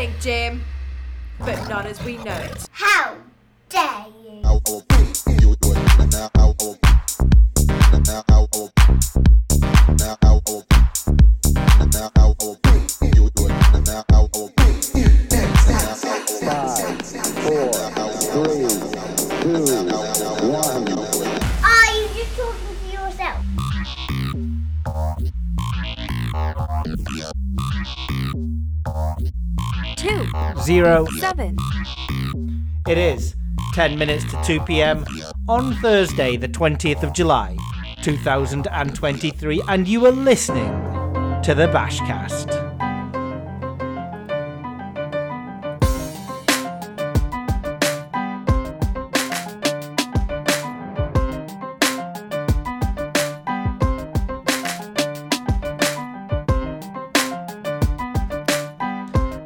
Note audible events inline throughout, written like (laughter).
exciting, Jim. But not as we know it. How dare you? Zero. seven. It is 10 minutes to 2 pm on Thursday, the 20th of July, 2023, and you are listening to the Bashcast.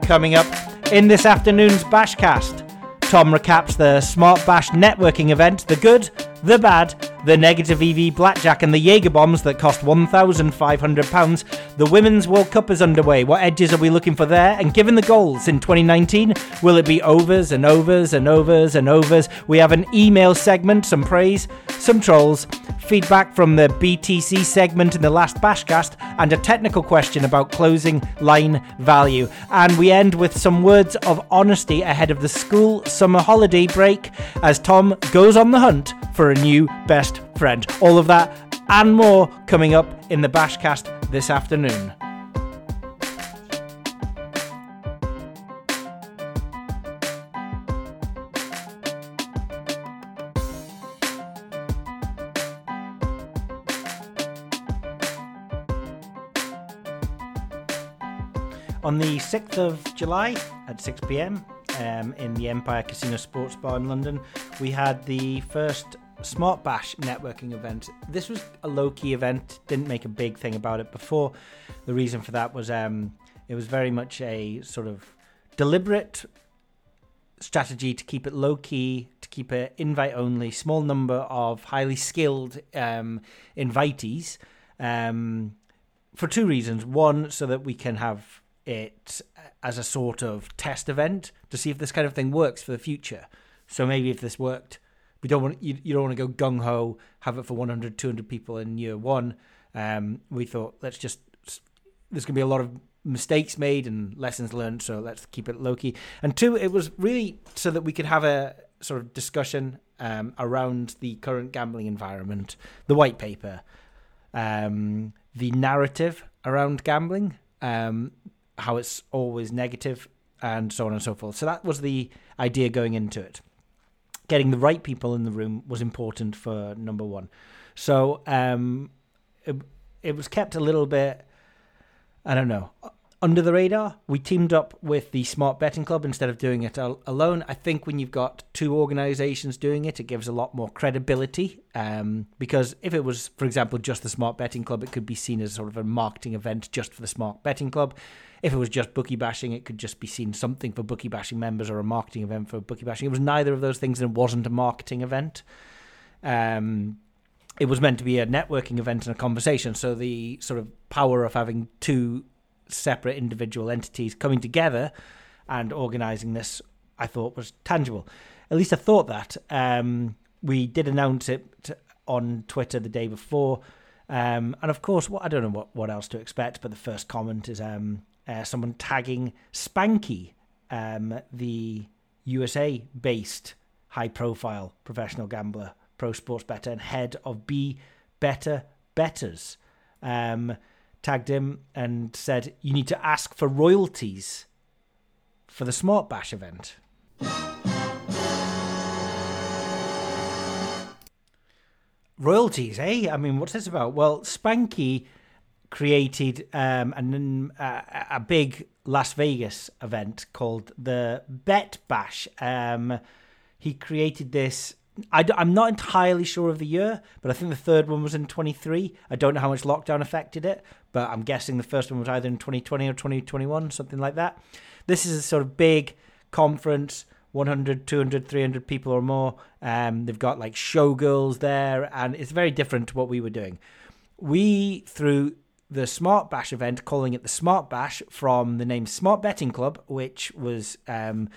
Coming up in this afternoon's Bashcast, Tom recaps the Smart Bash networking event, the good, the bad, the negative EV blackjack, and the Jaeger bombs that cost £1,500. The Women's World Cup is underway. What edges are we looking for there? And given the goals in 2019, will it be overs and overs and overs and overs? We have an email segment, some praise, some trolls, feedback from the BTC segment in the last Bashcast, and a technical question about closing line value. And we end with some words of honesty ahead of the school summer holiday break as Tom goes on the hunt for a new best friend. All of that and more coming up in the Bashcast this afternoon. On the 6th of July at 6 pm um, in the Empire Casino Sports Bar in London, we had the first Smart Bash networking event. This was a low key event, didn't make a big thing about it before. The reason for that was um, it was very much a sort of deliberate strategy to keep it low key, to keep it invite only, small number of highly skilled um, invitees um, for two reasons. One, so that we can have it as a sort of test event to see if this kind of thing works for the future. So maybe if this worked, we don't want you, you don't want to go gung ho, have it for 100, 200 people in year one. Um, we thought let's just there's going to be a lot of mistakes made and lessons learned, so let's keep it low key. And two, it was really so that we could have a sort of discussion um, around the current gambling environment, the white paper, um, the narrative around gambling, um, how it's always negative, and so on and so forth. So that was the idea going into it. Getting the right people in the room was important for number one. So um, it, it was kept a little bit, I don't know, under the radar. We teamed up with the Smart Betting Club instead of doing it al- alone. I think when you've got two organizations doing it, it gives a lot more credibility. Um, because if it was, for example, just the Smart Betting Club, it could be seen as sort of a marketing event just for the Smart Betting Club. If it was just bookie bashing, it could just be seen something for bookie bashing members or a marketing event for bookie bashing. It was neither of those things and it wasn't a marketing event. Um, it was meant to be a networking event and a conversation. So the sort of power of having two separate individual entities coming together and organizing this, I thought was tangible. At least I thought that. Um, we did announce it on Twitter the day before. Um, and of course, what I don't know what, what else to expect, but the first comment is um, uh, someone tagging Spanky, um, the USA based high profile professional gambler, pro sports better, and head of Be Better Betters. Um, tagged him and said, You need to ask for royalties for the Smart Bash event. Royalties, eh? I mean, what's this about? Well, Spanky created um, an, a big Las Vegas event called the Bet Bash. Um, he created this. I, am not entirely sure of the year, but I think the third one was in 23. I don't know how much lockdown affected it, but I'm guessing the first one was either in 2020 or 2021, something like that. This is a sort of big conference 100, 200, 300 people or more. Um, they've got like showgirls there, and it's very different to what we were doing. We, through the Smart Bash event, calling it the Smart Bash from the name Smart Betting Club, which was um,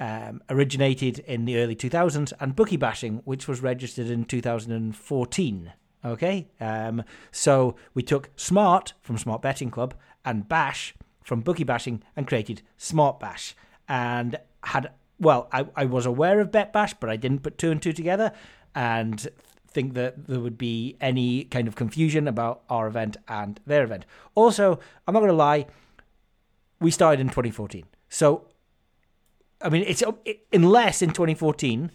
um, originated in the early 2000s, and Bookie Bashing, which was registered in 2014. Okay, um, so we took Smart from Smart Betting Club and Bash from Bookie Bashing and created Smart Bash, and had well, I, I was aware of Bet Bash, but I didn't put two and two together, and think that there would be any kind of confusion about our event and their event. Also, I'm not going to lie, we started in 2014. So, I mean, it's it, unless in 2014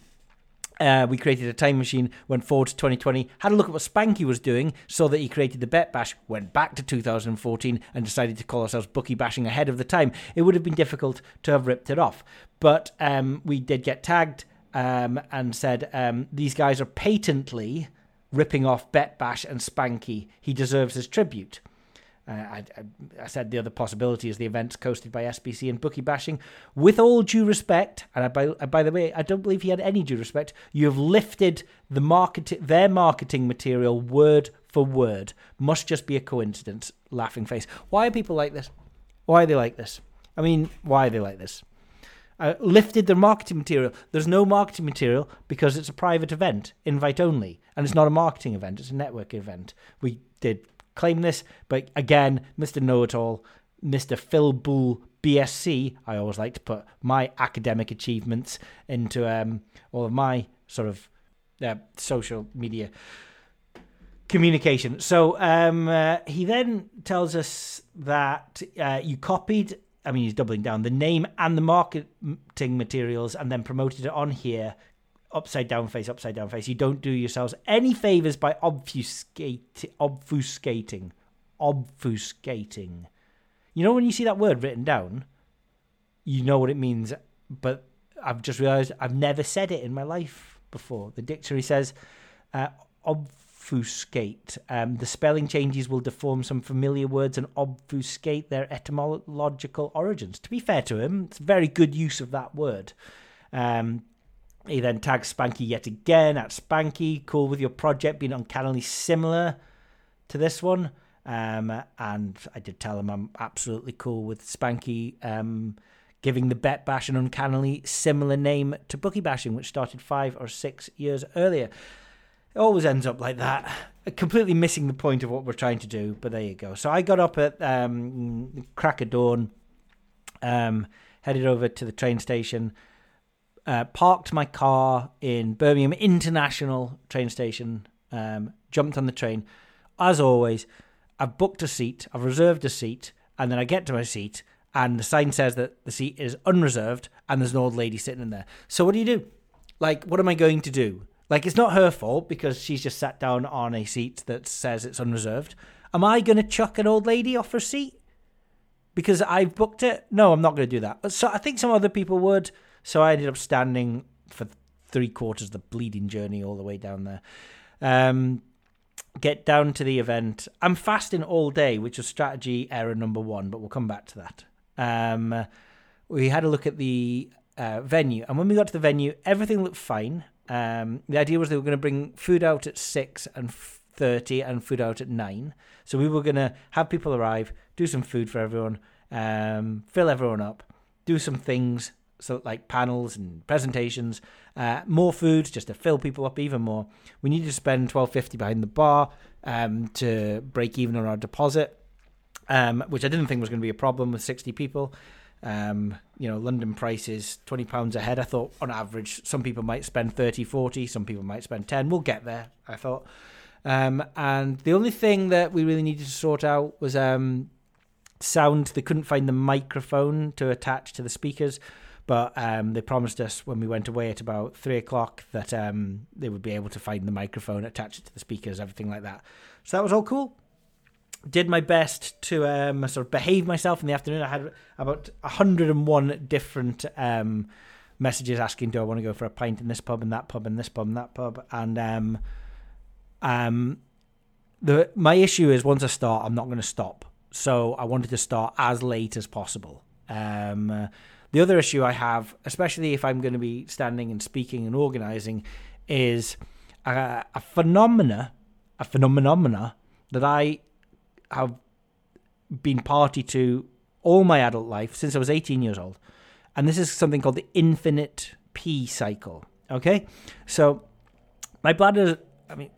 uh, we created a time machine, went forward to 2020, had a look at what Spanky was doing, saw that he created the Bet Bash, went back to 2014, and decided to call ourselves Bookie Bashing ahead of the time. It would have been difficult to have ripped it off. But um, we did get tagged um, and said um, these guys are patently ripping off Bet Bash and Spanky. He deserves his tribute. Uh, I, I, said the other possibility is the events coasted by SBC and bookie bashing. With all due respect, and I, by, by the way, I don't believe he had any due respect. You have lifted the market, their marketing material word for word. Must just be a coincidence. Laughing face. Why are people like this? Why are they like this? I mean, why are they like this? uh, lifted their marketing material. There's no marketing material because it's a private event, invite only, and it's not a marketing event, it's a network event. We did claim this, but again, Mr. Know It All, Mr. Phil Bull, BSc, I always like to put my academic achievements into um, all of my sort of uh, social media communication. So um, uh, he then tells us that uh, you copied I mean, he's doubling down the name and the marketing materials and then promoted it on here upside down face, upside down face. You don't do yourselves any favors by obfuscate, obfuscating, obfuscating. You know, when you see that word written down, you know what it means, but I've just realized I've never said it in my life before. The dictionary says uh, obfuscate. Um, the spelling changes will deform some familiar words and obfuscate their etymological origins. To be fair to him, it's very good use of that word. Um, he then tags Spanky yet again at Spanky. Cool with your project being uncannily similar to this one. Um, and I did tell him I'm absolutely cool with Spanky um, giving the Bet Bash an uncannily similar name to Bookie Bashing, which started five or six years earlier. It always ends up like that. Completely missing the point of what we're trying to do, but there you go. So I got up at um, crack of dawn, um, headed over to the train station, uh, parked my car in Birmingham International train station, um, jumped on the train. As always, I've booked a seat, I've reserved a seat, and then I get to my seat, and the sign says that the seat is unreserved, and there's an old lady sitting in there. So what do you do? Like, what am I going to do? Like, it's not her fault because she's just sat down on a seat that says it's unreserved. Am I going to chuck an old lady off her seat because I've booked it? No, I'm not going to do that. So I think some other people would. So I ended up standing for three quarters of the bleeding journey all the way down there. Um, get down to the event. I'm fasting all day, which was strategy error number one, but we'll come back to that. Um, we had a look at the uh, venue, and when we got to the venue, everything looked fine. Um, the idea was they were going to bring food out at six and thirty, and food out at nine. So we were going to have people arrive, do some food for everyone, um, fill everyone up, do some things, so like panels and presentations, uh, more food just to fill people up even more. We needed to spend twelve fifty behind the bar um, to break even on our deposit, um, which I didn't think was going to be a problem with sixty people. Um, you know, London prices twenty pounds a head. I thought on average, some people might spend 30, 40, some people might spend ten. We'll get there. I thought. Um, and the only thing that we really needed to sort out was um, sound. They couldn't find the microphone to attach to the speakers, but um, they promised us when we went away at about three o'clock that um, they would be able to find the microphone, attach it to the speakers, everything like that. So that was all cool did my best to um, sort of behave myself in the afternoon. I had about 101 different um, messages asking, "Do I want to go for a pint in this pub and that pub and this pub and that pub?" And um, um, the my issue is once I start, I'm not going to stop. So I wanted to start as late as possible. Um, the other issue I have, especially if I'm going to be standing and speaking and organising, is a, a phenomena, a phenomena that I have been party to all my adult life since I was 18 years old. And this is something called the infinite P cycle. Okay? So my bladder, I mean,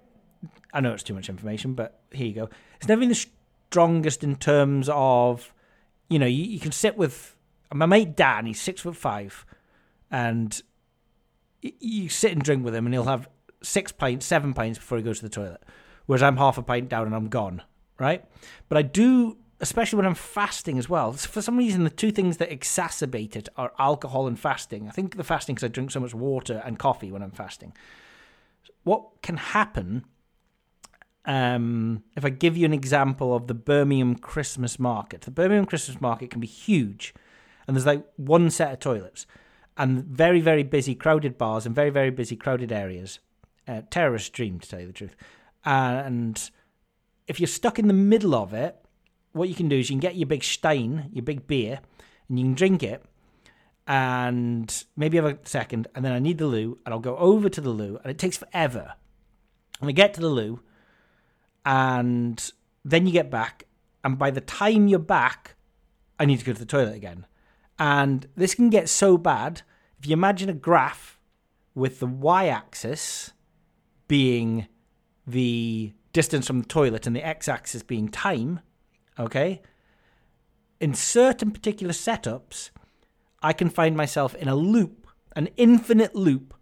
I know it's too much information, but here you go. It's never been the strongest in terms of, you know, you, you can sit with my mate Dan, he's six foot five, and you sit and drink with him, and he'll have six pints, seven pints before he goes to the toilet. Whereas I'm half a pint down and I'm gone, right? But I do, especially when I'm fasting as well. For some reason, the two things that exacerbate it are alcohol and fasting. I think the fasting because I drink so much water and coffee when I'm fasting. What can happen um, if I give you an example of the Birmingham Christmas market? The Birmingham Christmas market can be huge, and there's like one set of toilets, and very, very busy, crowded bars and very, very busy, crowded areas. Uh, terrorist dream, to tell you the truth. And if you're stuck in the middle of it, what you can do is you can get your big Stein, your big beer, and you can drink it, and maybe have a second, and then I need the loo, and I'll go over to the loo, and it takes forever. And I get to the loo, and then you get back, and by the time you're back, I need to go to the toilet again. And this can get so bad. If you imagine a graph with the y axis being the distance from the toilet and the x axis being time, okay? In certain particular setups, I can find myself in a loop, an infinite loop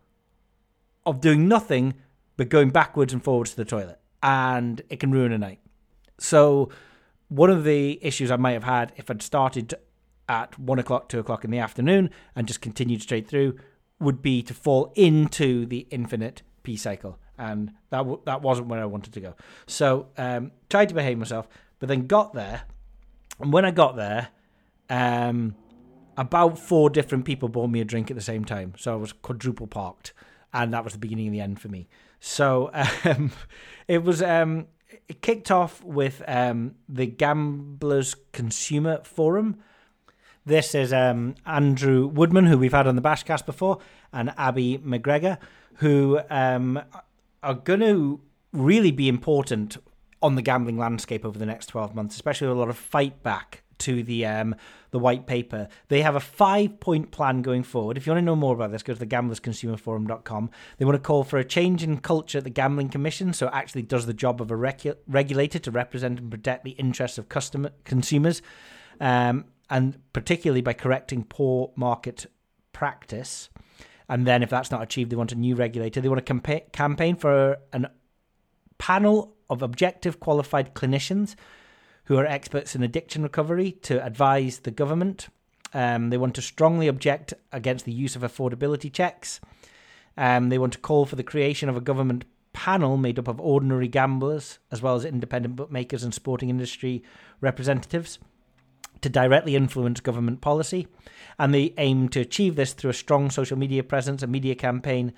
of doing nothing but going backwards and forwards to the toilet. And it can ruin a night. So, one of the issues I might have had if I'd started at one o'clock, two o'clock in the afternoon and just continued straight through would be to fall into the infinite P cycle. And that, w- that wasn't where I wanted to go. So, um, tried to behave myself, but then got there. And when I got there, um, about four different people bought me a drink at the same time. So I was quadruple parked, and that was the beginning of the end for me. So um, (laughs) it was. Um, it kicked off with um, the Gamblers Consumer Forum. This is um, Andrew Woodman, who we've had on the Bashcast before, and Abby McGregor, who um, are going to really be important on the gambling landscape over the next 12 months, especially with a lot of fight back to the um, the white paper. They have a five point plan going forward. If you want to know more about this, go to the gamblersconsumerforum.com. They want to call for a change in culture at the Gambling Commission, so it actually does the job of a recu- regulator to represent and protect the interests of customer consumers, um, and particularly by correcting poor market practice. And then, if that's not achieved, they want a new regulator. They want to campa- campaign for an panel of objective qualified clinicians who are experts in addiction recovery to advise the government. Um, they want to strongly object against the use of affordability checks. Um, they want to call for the creation of a government panel made up of ordinary gamblers, as well as independent bookmakers and sporting industry representatives, to directly influence government policy. And they aim to achieve this through a strong social media presence, a media campaign,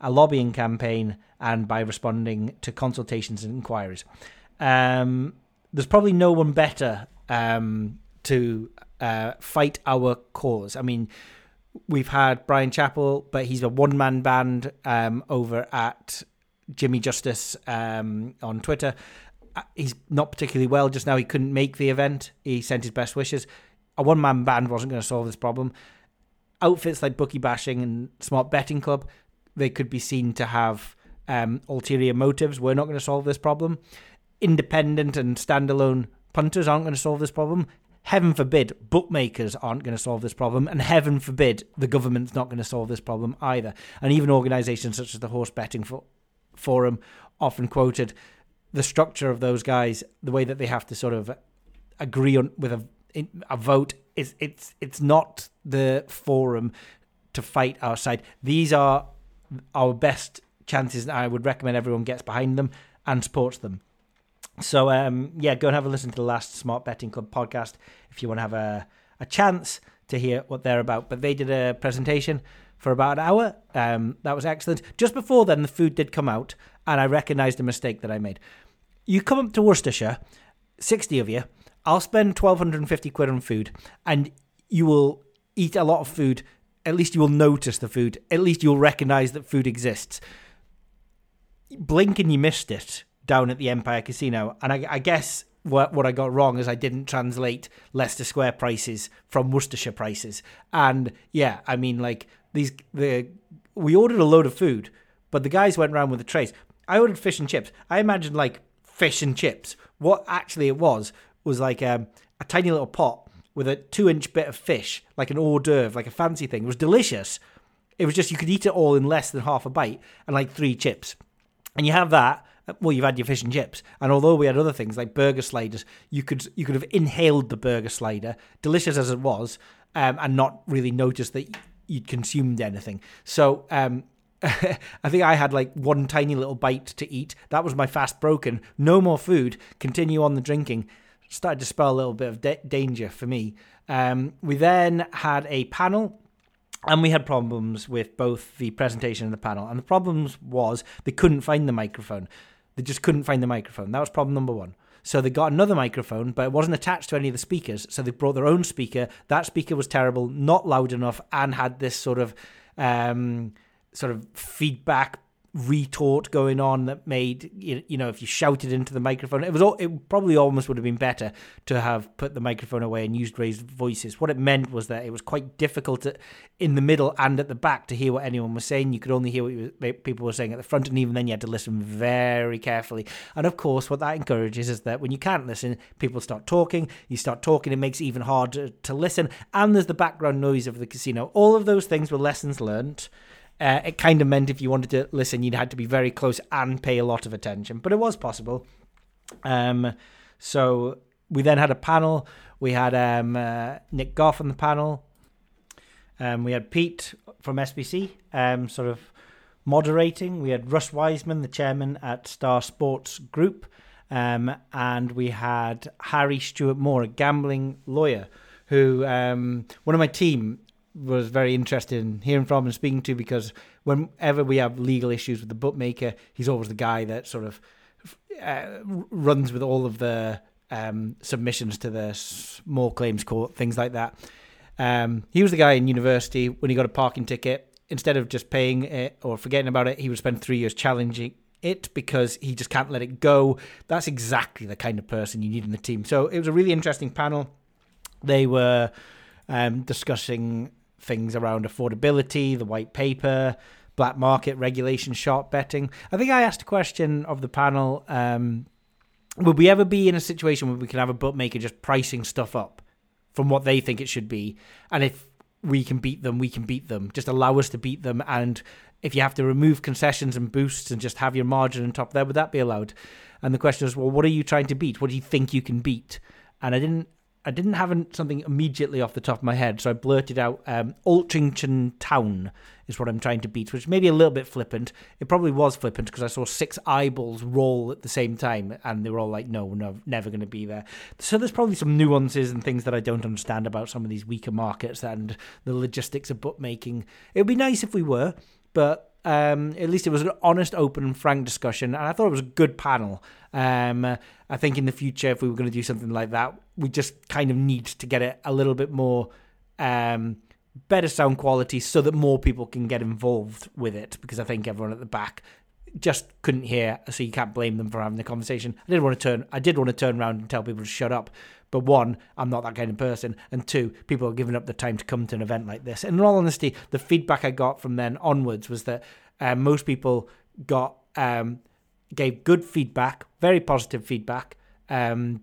a lobbying campaign, and by responding to consultations and inquiries. Um, there's probably no one better um, to uh, fight our cause. I mean, we've had Brian Chappell, but he's a one man band um, over at Jimmy Justice um, on Twitter. He's not particularly well just now. He couldn't make the event. He sent his best wishes. A one man band wasn't going to solve this problem. Outfits like Bookie Bashing and Smart Betting Club, they could be seen to have um, ulterior motives. We're not going to solve this problem independent and standalone punters aren't going to solve this problem. Heaven forbid bookmakers aren't going to solve this problem, and heaven forbid the government's not going to solve this problem either. And even organisations such as the Horse Betting Forum, often quoted, the structure of those guys, the way that they have to sort of agree on with a a vote is it's it's not the forum to fight our side. These are our best chances, and I would recommend everyone gets behind them and supports them. So um, yeah, go and have a listen to the last Smart Betting Club podcast if you want to have a, a chance to hear what they're about. But they did a presentation for about an hour. Um, that was excellent. Just before then, the food did come out, and I recognised a mistake that I made. You come up to Worcestershire, sixty of you. I'll spend twelve hundred and fifty quid on food, and you will eat a lot of food. At least you will notice the food. At least you'll recognise that food exists. Blink and you missed it down at the Empire Casino, and I, I guess what what I got wrong is I didn't translate Leicester Square prices from Worcestershire prices. And yeah, I mean like these the we ordered a load of food, but the guys went around with the trays. I ordered fish and chips. I imagined like fish and chips. What actually it was was like um, a tiny little pot with a two inch bit of fish, like an hors d'oeuvre, like a fancy thing. It was delicious. It was just you could eat it all in less than half a bite and like three chips. And you have that. Well, you've had your fish and chips, and although we had other things like burger sliders, you could you could have inhaled the burger slider, delicious as it was, um, and not really noticed that you'd consumed anything. So um, (laughs) I think I had like one tiny little bite to eat. That was my fast broken. No more food. Continue on the drinking. Started to spell a little bit of da- danger for me. Um, we then had a panel and we had problems with both the presentation and the panel. And the problems was they couldn't find the microphone. They just couldn't find the microphone. That was problem number one. So they got another microphone, but it wasn't attached to any of the speakers. So they brought their own speaker. That speaker was terrible, not loud enough, and had this sort of um, sort of feedback retort going on that made you know if you shouted into the microphone it was all it probably almost would have been better to have put the microphone away and used raised voices. What it meant was that it was quite difficult to, in the middle and at the back to hear what anyone was saying. You could only hear what people were saying at the front and even then you had to listen very carefully. And of course what that encourages is that when you can't listen people start talking. You start talking it makes it even harder to listen. And there's the background noise of the casino. All of those things were lessons learned uh, it kind of meant if you wanted to listen, you'd had to be very close and pay a lot of attention, but it was possible. Um, so we then had a panel. We had um, uh, Nick Goff on the panel. Um, we had Pete from SBC, um, sort of moderating. We had Russ Wiseman, the chairman at Star Sports Group, um, and we had Harry Stewart Moore, a gambling lawyer, who um, one of my team was very interested in hearing from and speaking to because whenever we have legal issues with the bookmaker, he's always the guy that sort of uh, runs with all of the um, submissions to the small claims court, things like that. Um, he was the guy in university when he got a parking ticket. Instead of just paying it or forgetting about it, he would spend three years challenging it because he just can't let it go. That's exactly the kind of person you need in the team. So it was a really interesting panel. They were um, discussing things around affordability, the white paper, black market regulation, sharp betting. I think I asked a question of the panel um, Would we ever be in a situation where we can have a bookmaker just pricing stuff up from what they think it should be? And if we can beat them, we can beat them. Just allow us to beat them. And if you have to remove concessions and boosts and just have your margin on top there, would that be allowed? And the question is, well, what are you trying to beat? What do you think you can beat? And I didn't I didn't have something immediately off the top of my head, so I blurted out um, Town is what I'm trying to beat, which may be a little bit flippant. It probably was flippant because I saw six eyeballs roll at the same time, and they were all like, "No, no, never going to be there." So there's probably some nuances and things that I don't understand about some of these weaker markets and the logistics of bookmaking. It would be nice if we were, but um, at least it was an honest, open, and frank discussion, and I thought it was a good panel. Um, I think in the future, if we were going to do something like that, we just kind of need to get it a little bit more um, better sound quality so that more people can get involved with it. Because I think everyone at the back just couldn't hear, so you can't blame them for having the conversation. I did want to turn, I did want to turn around and tell people to shut up, but one, I'm not that kind of person, and two, people are giving up the time to come to an event like this. And in all honesty, the feedback I got from then onwards was that uh, most people got um, gave good feedback, very positive feedback. Um,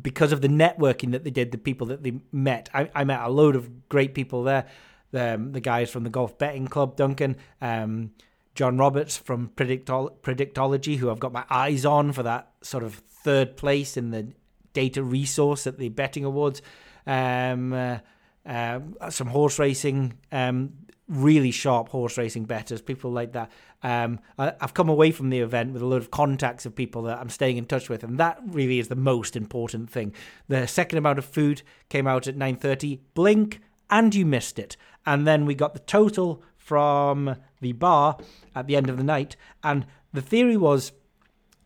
because of the networking that they did, the people that they met. I, I met a load of great people there. The, um, the guys from the Golf Betting Club, Duncan, um, John Roberts from Predictol- Predictology, who I've got my eyes on for that sort of third place in the data resource at the betting awards. Um, uh, uh, some horse racing, um, really sharp horse racing betters, people like that. Um, I, have come away from the event with a lot of contacts of people that I'm staying in touch with, and that really is the most important thing. The second amount of food came out at 9:30. Blink, and you missed it. And then we got the total from the bar at the end of the night, and the theory was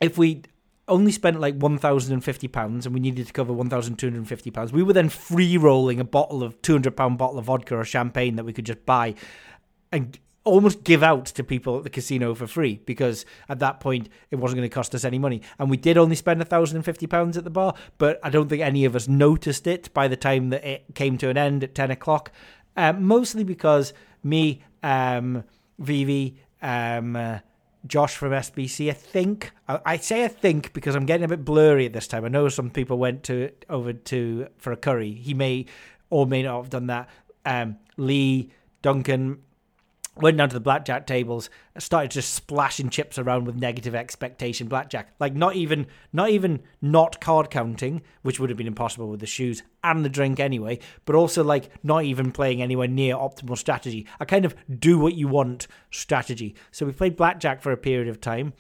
if we only spent like £1,050 and we needed to cover £1,250. We were then free rolling a bottle of £200 bottle of vodka or champagne that we could just buy and almost give out to people at the casino for free because at that point it wasn't going to cost us any money. And we did only spend a thousand and fifty pounds at the bar, but I don't think any of us noticed it by the time that it came to an end at ten o'clock. Uh, mostly because me, um, Vivi, um, uh, Josh from SBC, I think. I, I say I think because I'm getting a bit blurry at this time. I know some people went to over to for a curry. He may or may not have done that. Um, Lee, Duncan, went down to the blackjack tables started just splashing chips around with negative expectation blackjack. Like not even not even not card counting which would have been impossible with the shoes and the drink anyway but also like not even playing anywhere near optimal strategy. A kind of do what you want strategy. So we played blackjack for a period of time.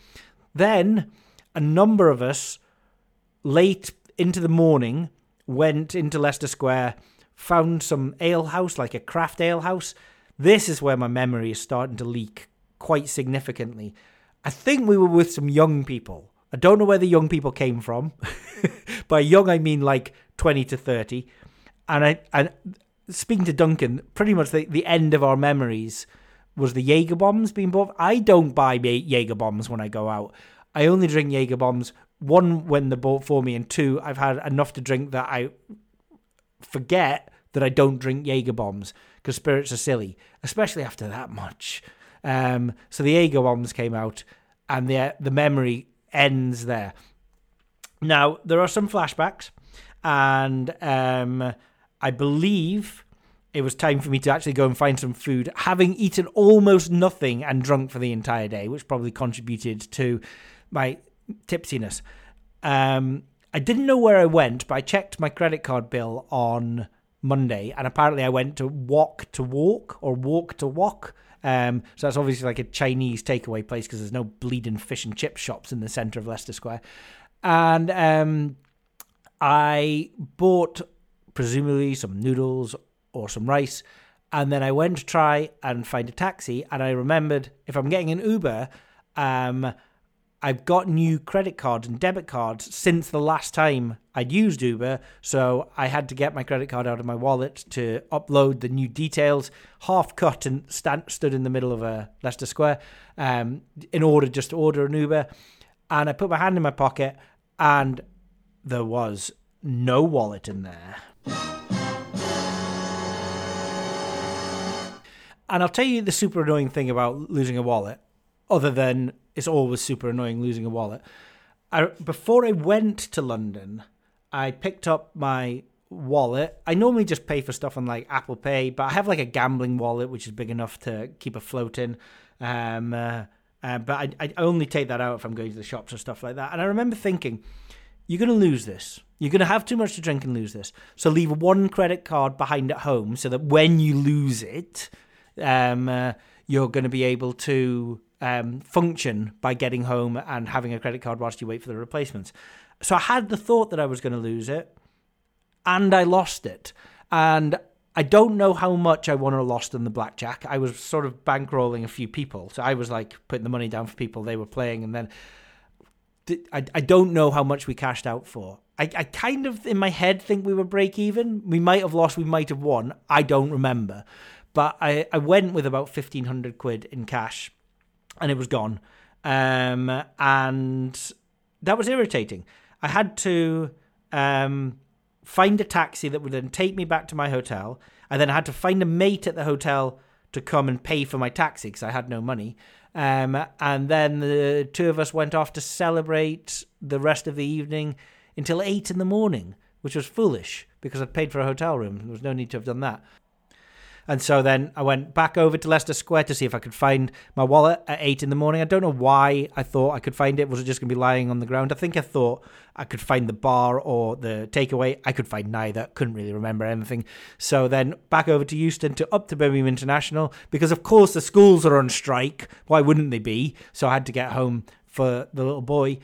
Then a number of us late into the morning went into leicester square found some ale house like a craft ale house this is where my memory is starting to leak quite significantly. I think we were with some young people. I don't know where the young people came from. (laughs) By young, I mean like 20 to 30. And I, and speaking to Duncan, pretty much the, the end of our memories was the Jaeger bombs being bought. I don't buy Jaeger bombs when I go out. I only drink Jaeger bombs one when they're bought for me, and two, I've had enough to drink that I forget that I don't drink Jaeger bombs because spirits are silly, especially after that much. Um, so the Jaeger bombs came out, and the the memory ends there. Now there are some flashbacks, and um, I believe it was time for me to actually go and find some food, having eaten almost nothing and drunk for the entire day, which probably contributed to my tipsiness. Um, I didn't know where I went, but I checked my credit card bill on Monday, and apparently I went to Walk to Walk or Walk to Walk. Um, so that's obviously like a Chinese takeaway place because there's no bleeding fish and chip shops in the centre of Leicester Square. And um, I bought presumably some noodles or some rice, and then I went to try and find a taxi. And I remembered if I'm getting an Uber, um, I've got new credit cards and debit cards since the last time I'd used Uber, so I had to get my credit card out of my wallet to upload the new details, half cut and stand, stood in the middle of a Leicester Square um, in order just to order an Uber. And I put my hand in my pocket, and there was no wallet in there. And I'll tell you the super annoying thing about losing a wallet, other than it's always super annoying losing a wallet. I, before I went to London, I picked up my wallet. I normally just pay for stuff on like Apple Pay, but I have like a gambling wallet which is big enough to keep afloat in. Um, uh, uh, but I, I only take that out if I'm going to the shops or stuff like that. And I remember thinking, you're going to lose this. You're going to have too much to drink and lose this. So leave one credit card behind at home so that when you lose it, um, uh, you're going to be able to um, function by getting home and having a credit card whilst you wait for the replacements. So I had the thought that I was going to lose it, and I lost it. And I don't know how much I won or lost in the blackjack. I was sort of bankrolling a few people, so I was like putting the money down for people they were playing, and then I, I don't know how much we cashed out for. I, I kind of in my head think we were break even. We might have lost, we might have won. I don't remember. But I, I went with about 1500 quid in cash and it was gone. Um, and that was irritating. I had to um, find a taxi that would then take me back to my hotel. and then I had to find a mate at the hotel to come and pay for my taxi because I had no money. Um, and then the two of us went off to celebrate the rest of the evening until eight in the morning, which was foolish because I'd paid for a hotel room. There was no need to have done that. And so then I went back over to Leicester Square to see if I could find my wallet at eight in the morning. I don't know why I thought I could find it. Was it just going to be lying on the ground? I think I thought I could find the bar or the takeaway. I could find neither. Couldn't really remember anything. So then back over to Euston to up to Birmingham International because, of course, the schools are on strike. Why wouldn't they be? So I had to get home for the little boy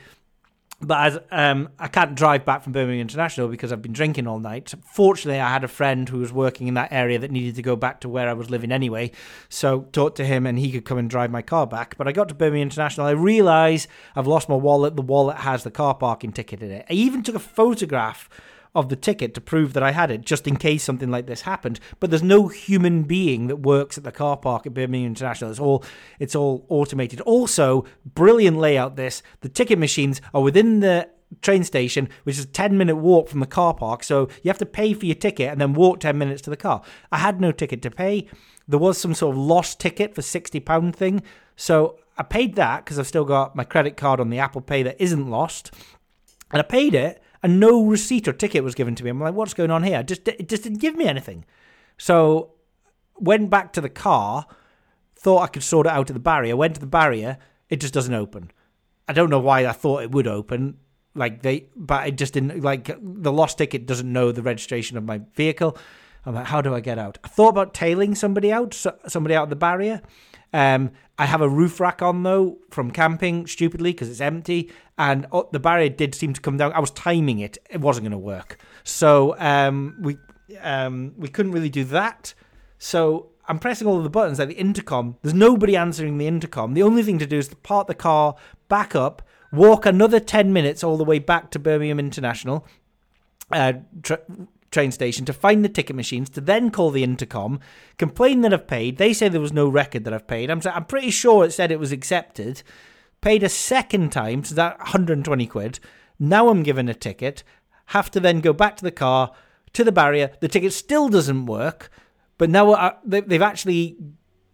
but as um, I can't drive back from Birmingham International because I've been drinking all night. Fortunately, I had a friend who was working in that area that needed to go back to where I was living anyway. So talked to him, and he could come and drive my car back. But I got to Birmingham International. I realise I've lost my wallet. The wallet has the car parking ticket in it. I even took a photograph of the ticket to prove that I had it, just in case something like this happened. But there's no human being that works at the car park at Birmingham International. It's all it's all automated. Also, brilliant layout. This the ticket machines are within the train station, which is a 10 minute walk from the car park. So you have to pay for your ticket and then walk 10 minutes to the car. I had no ticket to pay. There was some sort of lost ticket for £60 thing. So I paid that because I've still got my credit card on the Apple Pay that isn't lost. And I paid it and no receipt or ticket was given to me. I'm like, what's going on here? just, it just didn't give me anything. So went back to the car, thought I could sort it out at the barrier, went to the barrier, it just doesn't open. I don't know why I thought it would open. Like they, but it just didn't. Like the lost ticket doesn't know the registration of my vehicle. I'm like, how do I get out? I thought about tailing somebody out, somebody out of the barrier. Um, I have a roof rack on though from camping, stupidly because it's empty, and oh, the barrier did seem to come down. I was timing it; it wasn't going to work, so um, we um, we couldn't really do that. So I'm pressing all of the buttons like the intercom. There's nobody answering the intercom. The only thing to do is to park the car, back up, walk another 10 minutes all the way back to Birmingham International uh, tra- train station to find the ticket machines, to then call the intercom, complain that I've paid. They say there was no record that I've paid. I'm, I'm pretty sure it said it was accepted. Paid a second time, so that 120 quid. Now I'm given a ticket. Have to then go back to the car, to the barrier. The ticket still doesn't work, but now uh, I, they've actually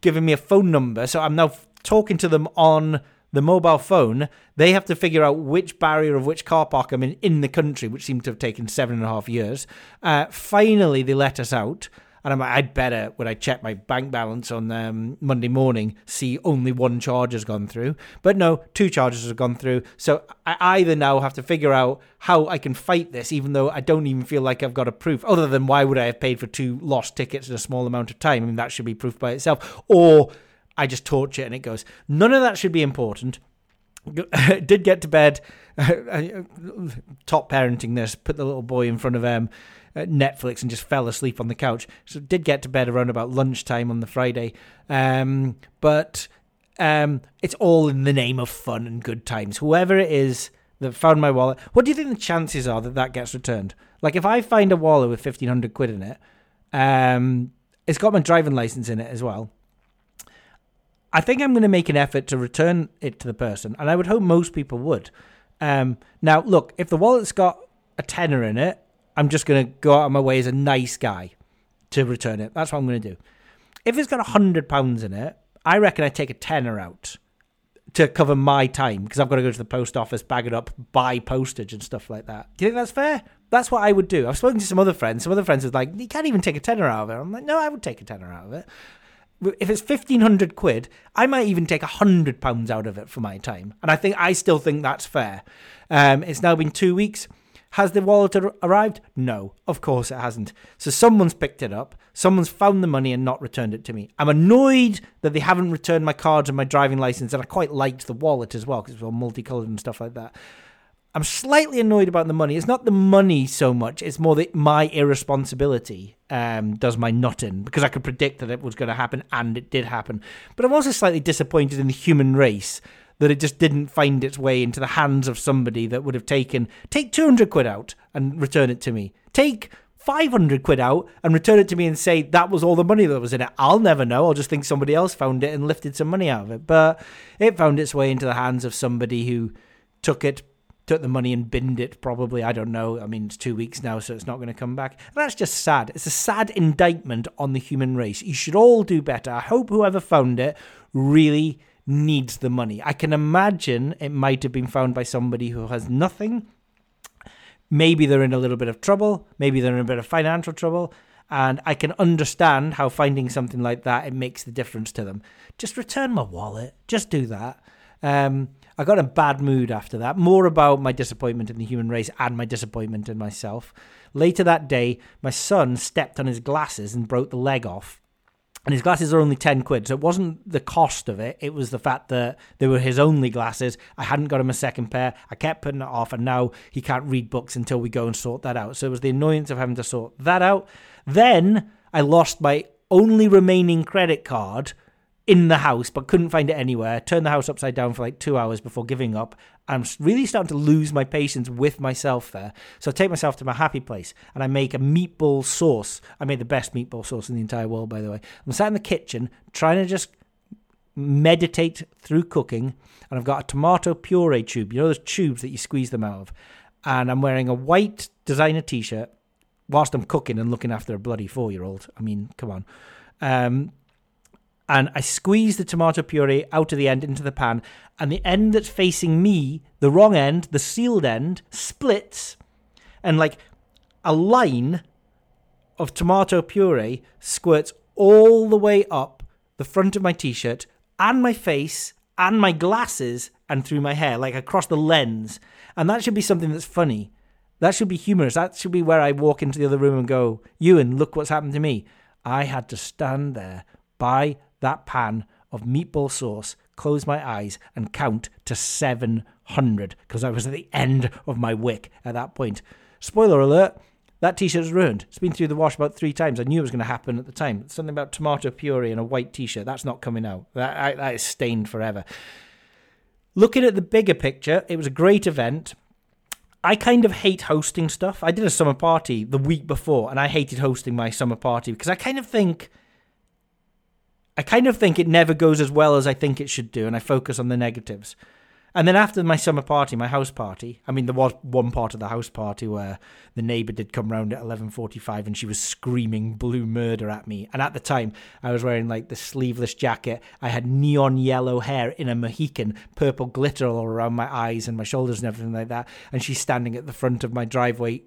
given me a phone number, so I'm now talking to them on the mobile phone, they have to figure out which barrier of which car park I'm in in the country, which seemed to have taken seven and a half years. Uh, finally, they let us out. And I'm like, I'd better, when I check my bank balance on um, Monday morning, see only one charge has gone through. But no, two charges have gone through. So I either now have to figure out how I can fight this, even though I don't even feel like I've got a proof, other than why would I have paid for two lost tickets in a small amount of time? I mean, that should be proof by itself. Or I just torch it and it goes. None of that should be important. (laughs) Did get to bed. (laughs) top parenting this. Put the little boy in front of um, Netflix and just fell asleep on the couch. So did get to bed around about lunchtime on the Friday. Um, but um, it's all in the name of fun and good times. Whoever it is that found my wallet, what do you think the chances are that that gets returned? Like if I find a wallet with fifteen hundred quid in it, um, it's got my driving license in it as well. I think I'm going to make an effort to return it to the person, and I would hope most people would. Um, now, look, if the wallet's got a tenner in it, I'm just going to go out of my way as a nice guy to return it. That's what I'm going to do. If it's got a hundred pounds in it, I reckon I take a tenner out to cover my time because I've got to go to the post office, bag it up, buy postage and stuff like that. Do you think that's fair? That's what I would do. I've spoken to some other friends. Some other friends are like, you can't even take a tenner out of it. I'm like, no, I would take a tenner out of it if it's 1500 quid i might even take a hundred pounds out of it for my time. And i think i still think that's fair. Um, it's now been two weeks. Has the wallet ar- arrived? No of course it hasn't. So someone's picked it up. Someone's found the money and not returned it to me. I'm annoyed that they haven't returned my cards and my driving license and i quite liked the wallet as well because it's all multicolored and stuff like that I'm slightly annoyed about the money. It's not the money so much; it's more that my irresponsibility um, does my nutting because I could predict that it was going to happen, and it did happen. But I'm also slightly disappointed in the human race that it just didn't find its way into the hands of somebody that would have taken take 200 quid out and return it to me. Take 500 quid out and return it to me and say that was all the money that was in it. I'll never know. I'll just think somebody else found it and lifted some money out of it. But it found its way into the hands of somebody who took it, took the money and binned it probably. I don't know. I mean it's two weeks now so it's not going to come back. And that's just sad. It's a sad indictment on the human race. You should all do better. I hope whoever found it really needs the money. I can imagine it might have been found by somebody who has nothing. Maybe they're in a little bit of trouble. Maybe they're in a bit of financial trouble. And I can understand how finding something like that it makes the difference to them. Just return my wallet. Just do that. Um, I got a bad mood after that. More about my disappointment in the human race and my disappointment in myself. Later that day, my son stepped on his glasses and broke the leg off. And his glasses are only 10 quid. So it wasn't the cost of it. It was the fact that they were his only glasses. I hadn't got him a second pair. I kept putting it off. And now he can't read books until we go and sort that out. So it was the annoyance of having to sort that out. Then I lost my only remaining credit card in the house, but couldn't find it anywhere. Turned the house upside down for like two hours before giving up. I'm really starting to lose my patience with myself there. So I take myself to my happy place and I make a meatball sauce. I made the best meatball sauce in the entire world, by the way. I'm sat in the kitchen trying to just meditate through cooking, and I've got a tomato puree tube. You know those tubes that you squeeze them out of. And I'm wearing a white designer t-shirt whilst I'm cooking and looking after a bloody four-year-old. I mean, come on. Um, and I squeeze the tomato puree out of the end into the pan, and the end that's facing me, the wrong end, the sealed end, splits, and like a line of tomato puree squirts all the way up the front of my t-shirt and my face and my glasses and through my hair, like across the lens. And that should be something that's funny. That should be humorous. That should be where I walk into the other room and go, Ewan, look what's happened to me. I had to stand there by that pan of meatball sauce, close my eyes, and count to 700 because I was at the end of my wick at that point. Spoiler alert, that t shirt's ruined. It's been through the wash about three times. I knew it was going to happen at the time. Something about tomato puree and a white t shirt. That's not coming out. That, I, that is stained forever. Looking at the bigger picture, it was a great event. I kind of hate hosting stuff. I did a summer party the week before and I hated hosting my summer party because I kind of think I kind of think it never goes as well as I think it should do and I focus on the negatives. And then after my summer party, my house party, I mean, there was one part of the house party where the neighbour did come round at 11.45 and she was screaming blue murder at me. And at the time, I was wearing like the sleeveless jacket. I had neon yellow hair in a Mohican, purple glitter all around my eyes and my shoulders and everything like that. And she's standing at the front of my driveway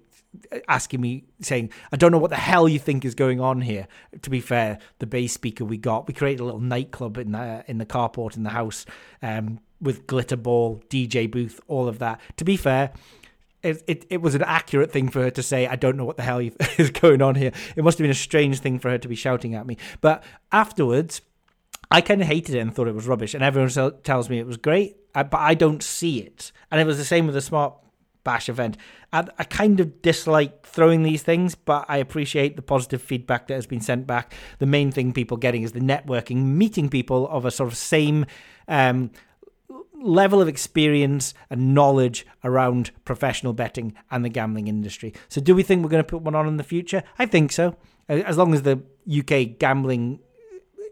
asking me saying i don't know what the hell you think is going on here. To be fair the bass speaker we got we created a little nightclub in the in the carport in the house um, with glitter ball dj booth all of that. To be fair it, it, it was an accurate thing for her to say i don't know what the hell (laughs) is going on here. It must have been a strange thing for her to be shouting at me. But afterwards i kind of hated it and thought it was rubbish and everyone tells me it was great but i don't see it. And it was the same with the smart bash event. I, I, kind of dislike throwing these things, but I appreciate the positive feedback that has been sent back. The main thing people getting is the networking, meeting people of a sort of same um, level of experience and knowledge around professional betting and the gambling industry. So, do we think we're going to put one on in the future? I think so. As long as the UK gambling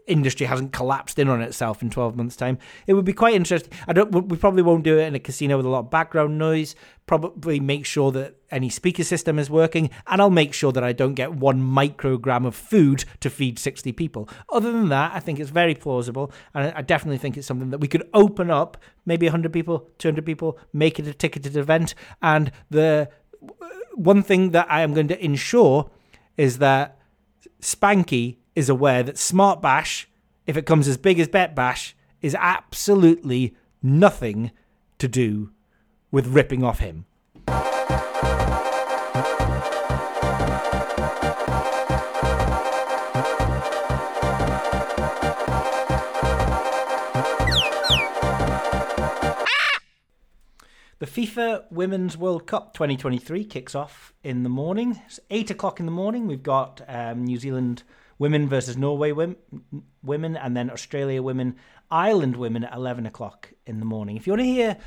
industry hasn't collapsed in on itself in 12 months' time. It would be quite interesting. I don't. We probably won't do it in a casino with a lot of background noise. Probably make sure that any speaker system is working, and I'll make sure that I don't get one microgram of food to feed 60 people. Other than that, I think it's very plausible, and I definitely think it's something that we could open up, maybe 100 people, 200 people, make it a ticketed event, and the one thing that I am going to ensure is that Spanky is aware that Smart Bash, if it comes as big as Bet Bash, is absolutely nothing to do with ripping off him. The FIFA Women's World Cup 2023 kicks off in the morning. It's 8 o'clock in the morning. We've got um, New Zealand women versus Norway women, women, and then Australia women, Ireland women at 11 o'clock in the morning. If you want to hear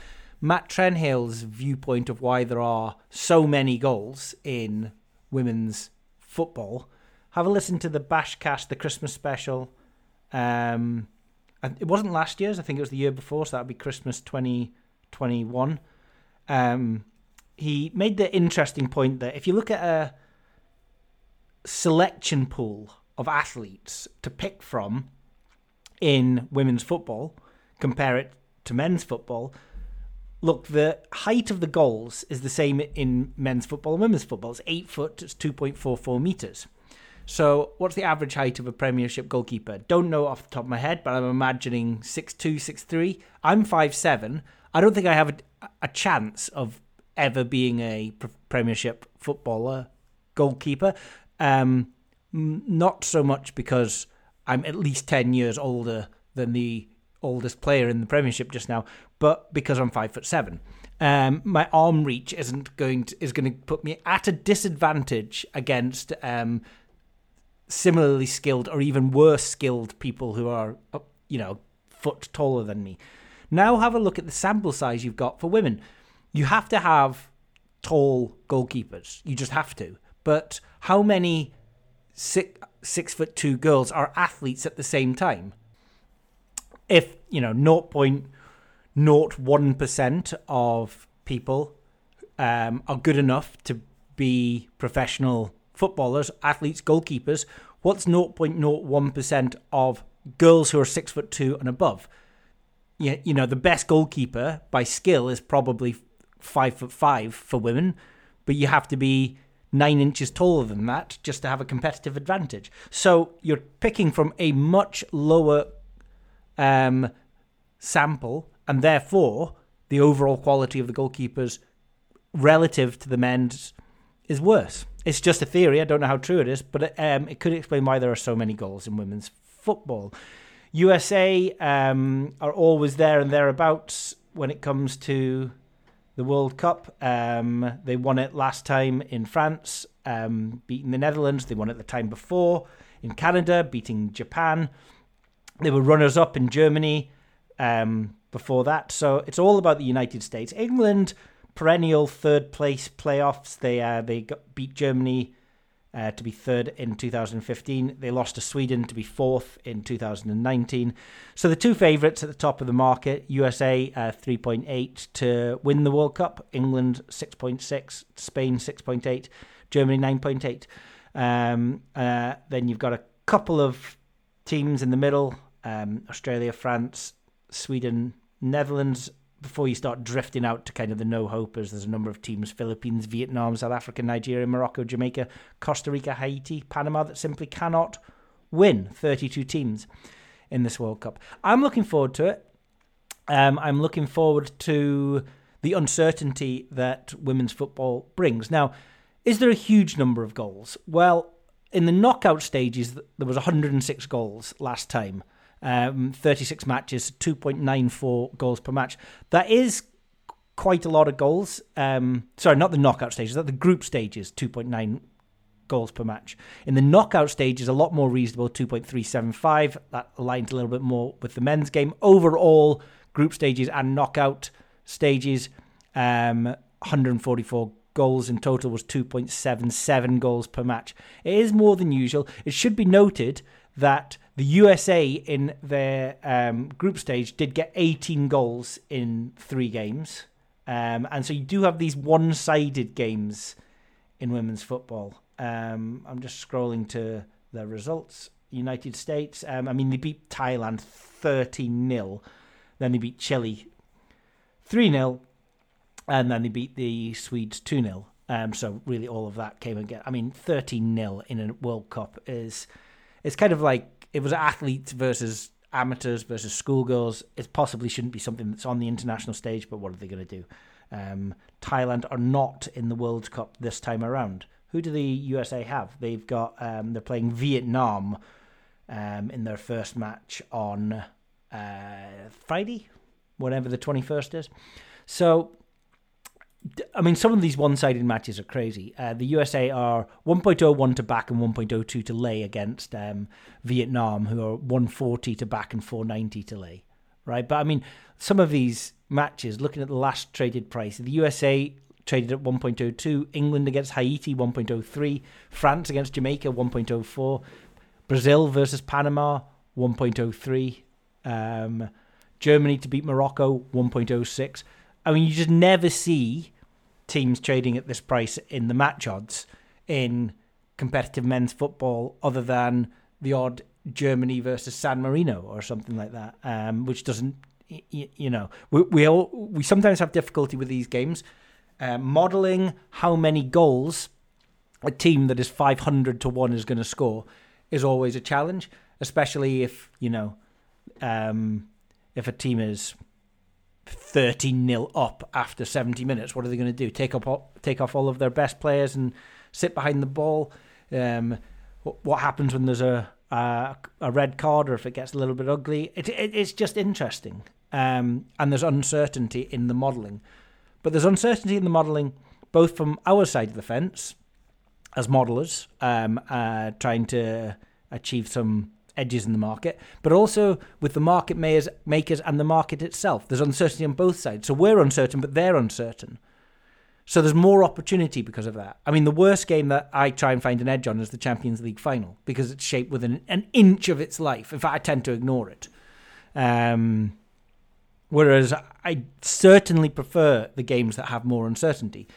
Matt Trenhill's viewpoint of why there are so many goals in women's football, have a listen to the Bashcast, the Christmas special. Um, it wasn't last year's, I think it was the year before, so that would be Christmas 2021. Um, he made the interesting point that if you look at a selection pool of athletes to pick from in women's football, compare it to men's football. Look, the height of the goals is the same in men's football and women's football. It's eight foot, it's 2.44 meters. So, what's the average height of a Premiership goalkeeper? Don't know off the top of my head, but I'm imagining 6'2, 6'3. I'm 5'7. I don't think I have a, a chance of ever being a Premiership footballer goalkeeper. Um, not so much because I'm at least 10 years older than the oldest player in the Premiership just now, but because I'm five foot seven. Um, my arm reach isn't going to is going to put me at a disadvantage against um, similarly skilled or even worse skilled people who are you know, foot taller than me. Now have a look at the sample size you've got for women. You have to have tall goalkeepers. You just have to. But how many six six foot two girls are athletes at the same time? If you know 0.01 percent of people um, are good enough to be professional footballers, athletes, goalkeepers, what's 0.01 percent of girls who are six foot two and above? You, you know, the best goalkeeper by skill is probably five foot five for women, but you have to be nine inches taller than that just to have a competitive advantage. So you're picking from a much lower um, sample, and therefore the overall quality of the goalkeepers relative to the men's is worse. It's just a theory. I don't know how true it is, but um, it could explain why there are so many goals in women's football. USA um, are always there and thereabouts when it comes to the World Cup. Um, they won it last time in France, um, beating the Netherlands. They won it the time before in Canada, beating Japan. They were runners up in Germany um, before that. So it's all about the United States. England, perennial third place playoffs. They uh, they got, beat Germany uh, to be third in 2015. They lost to Sweden to be fourth in 2019. So the two favourites at the top of the market USA uh, 3.8 to win the World Cup, England 6.6, Spain 6.8, Germany 9.8. Um, uh, then you've got a couple of teams in the middle um, Australia, France, Sweden, Netherlands before you start drifting out to kind of the no hopers, there's a number of teams Philippines, Vietnam, South Africa, Nigeria, Morocco, Jamaica, Costa Rica, Haiti, Panama that simply cannot win 32 teams in this World Cup. I'm looking forward to it. Um, I'm looking forward to the uncertainty that women's football brings. Now, is there a huge number of goals? Well, in the knockout stages, there was 106 goals last time um, 36 matches, 2.94 goals per match. That is quite a lot of goals. Um, sorry, not the knockout stages, that the group stages, 2.9 goals per match. In the knockout stages, a lot more reasonable, 2.375. That aligns a little bit more with the men's game. Overall, group stages and knockout stages, um, 144 goals in total was 2.77 goals per match. It is more than usual. It should be noted that the USA in their um, group stage did get 18 goals in three games. Um, and so you do have these one sided games in women's football. Um, I'm just scrolling to the results. United States, um, I mean, they beat Thailand 13 0. Then they beat Chile 3 0. And then they beat the Swedes 2 0. Um, so really, all of that came get. I mean, 13 0 in a World Cup is. It's kind of like it was athletes versus amateurs versus schoolgirls. It possibly shouldn't be something that's on the international stage, but what are they going to do? Um, Thailand are not in the World Cup this time around. Who do the USA have? They've got um, they're playing Vietnam um, in their first match on uh, Friday, whatever the twenty first is. So I mean, some of these one-sided matches are crazy. Uh, the USA are 1.01 to back and 1.02 to lay against um, Vietnam, who are 140 to back and 490 to lay, right? But I mean, some of these matches, looking at the last traded price, the USA traded at 1.02, England against Haiti 1.03, France against Jamaica 1.04, Brazil versus Panama 1.03, um, Germany to beat Morocco 1.06. I mean, you just never see teams trading at this price in the match odds in competitive men's football other than the odd Germany versus San Marino or something like that, um, which doesn't, you, you know, we we, all, we sometimes have difficulty with these games. Uh, modeling how many goals a team that is 500 to 1 is going to score is always a challenge, especially if, you know, um, if a team is 13 nil up after 70 minutes. What are they going to do? Take up take off all of their best players and sit behind the ball? Um, what happens when there's a, a, a red card or if it gets a little bit ugly? It, it, it's just interesting, um, and there's uncertainty in the modelling. But there's uncertainty in the modelling both from our side of the fence as modelers, um, uh, trying to achieve some edges in the market, but also with the market makers, makers and the market itself. There's uncertainty on both sides. So we're uncertain, but they're uncertain. So there's more opportunity because of that. I mean, the worst game that I try and find an edge on is the Champions League final because it's shaped within an inch of its life. In fact, I tend to ignore it. Um, whereas I certainly prefer the games that have more uncertainty.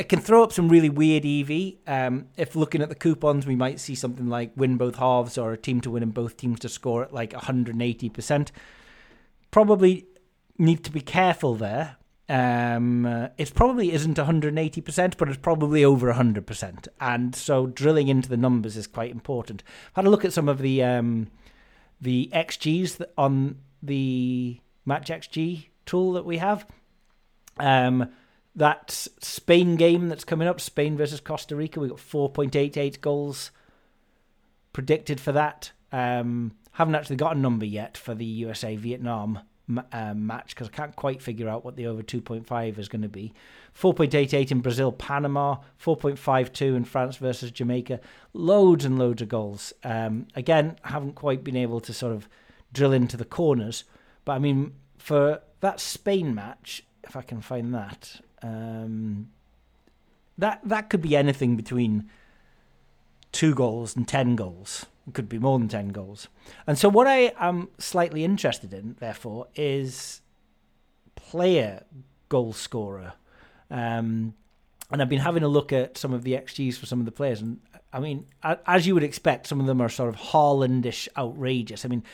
It can throw up some really weird EV. Um, if looking at the coupons, we might see something like win both halves or a team to win and both teams to score at like 180%. Probably need to be careful there um, it probably isn't 180%, but it's probably over 100%. And so drilling into the numbers is quite important. I've had a look at some of the um, the XGs on the Match XG tool that we have. Um, that Spain game that's coming up, Spain versus Costa Rica, we got 4.88 goals predicted for that. Um, haven't actually got a number yet for the USA Vietnam um, match because I can't quite figure out what the over 2.5 is going to be. 4.88 in Brazil, Panama, 4.52 in France versus Jamaica. Loads and loads of goals. Um, again, haven't quite been able to sort of drill into the corners, but I mean, for that Spain match, if I can find that, um, that that could be anything between two goals and ten goals. It could be more than 10 goals. And so, what I am slightly interested in, therefore, is player goal scorer. Um, and I've been having a look at some of the XGs for some of the players. And I mean, as you would expect, some of them are sort of Haalandish outrageous. I mean,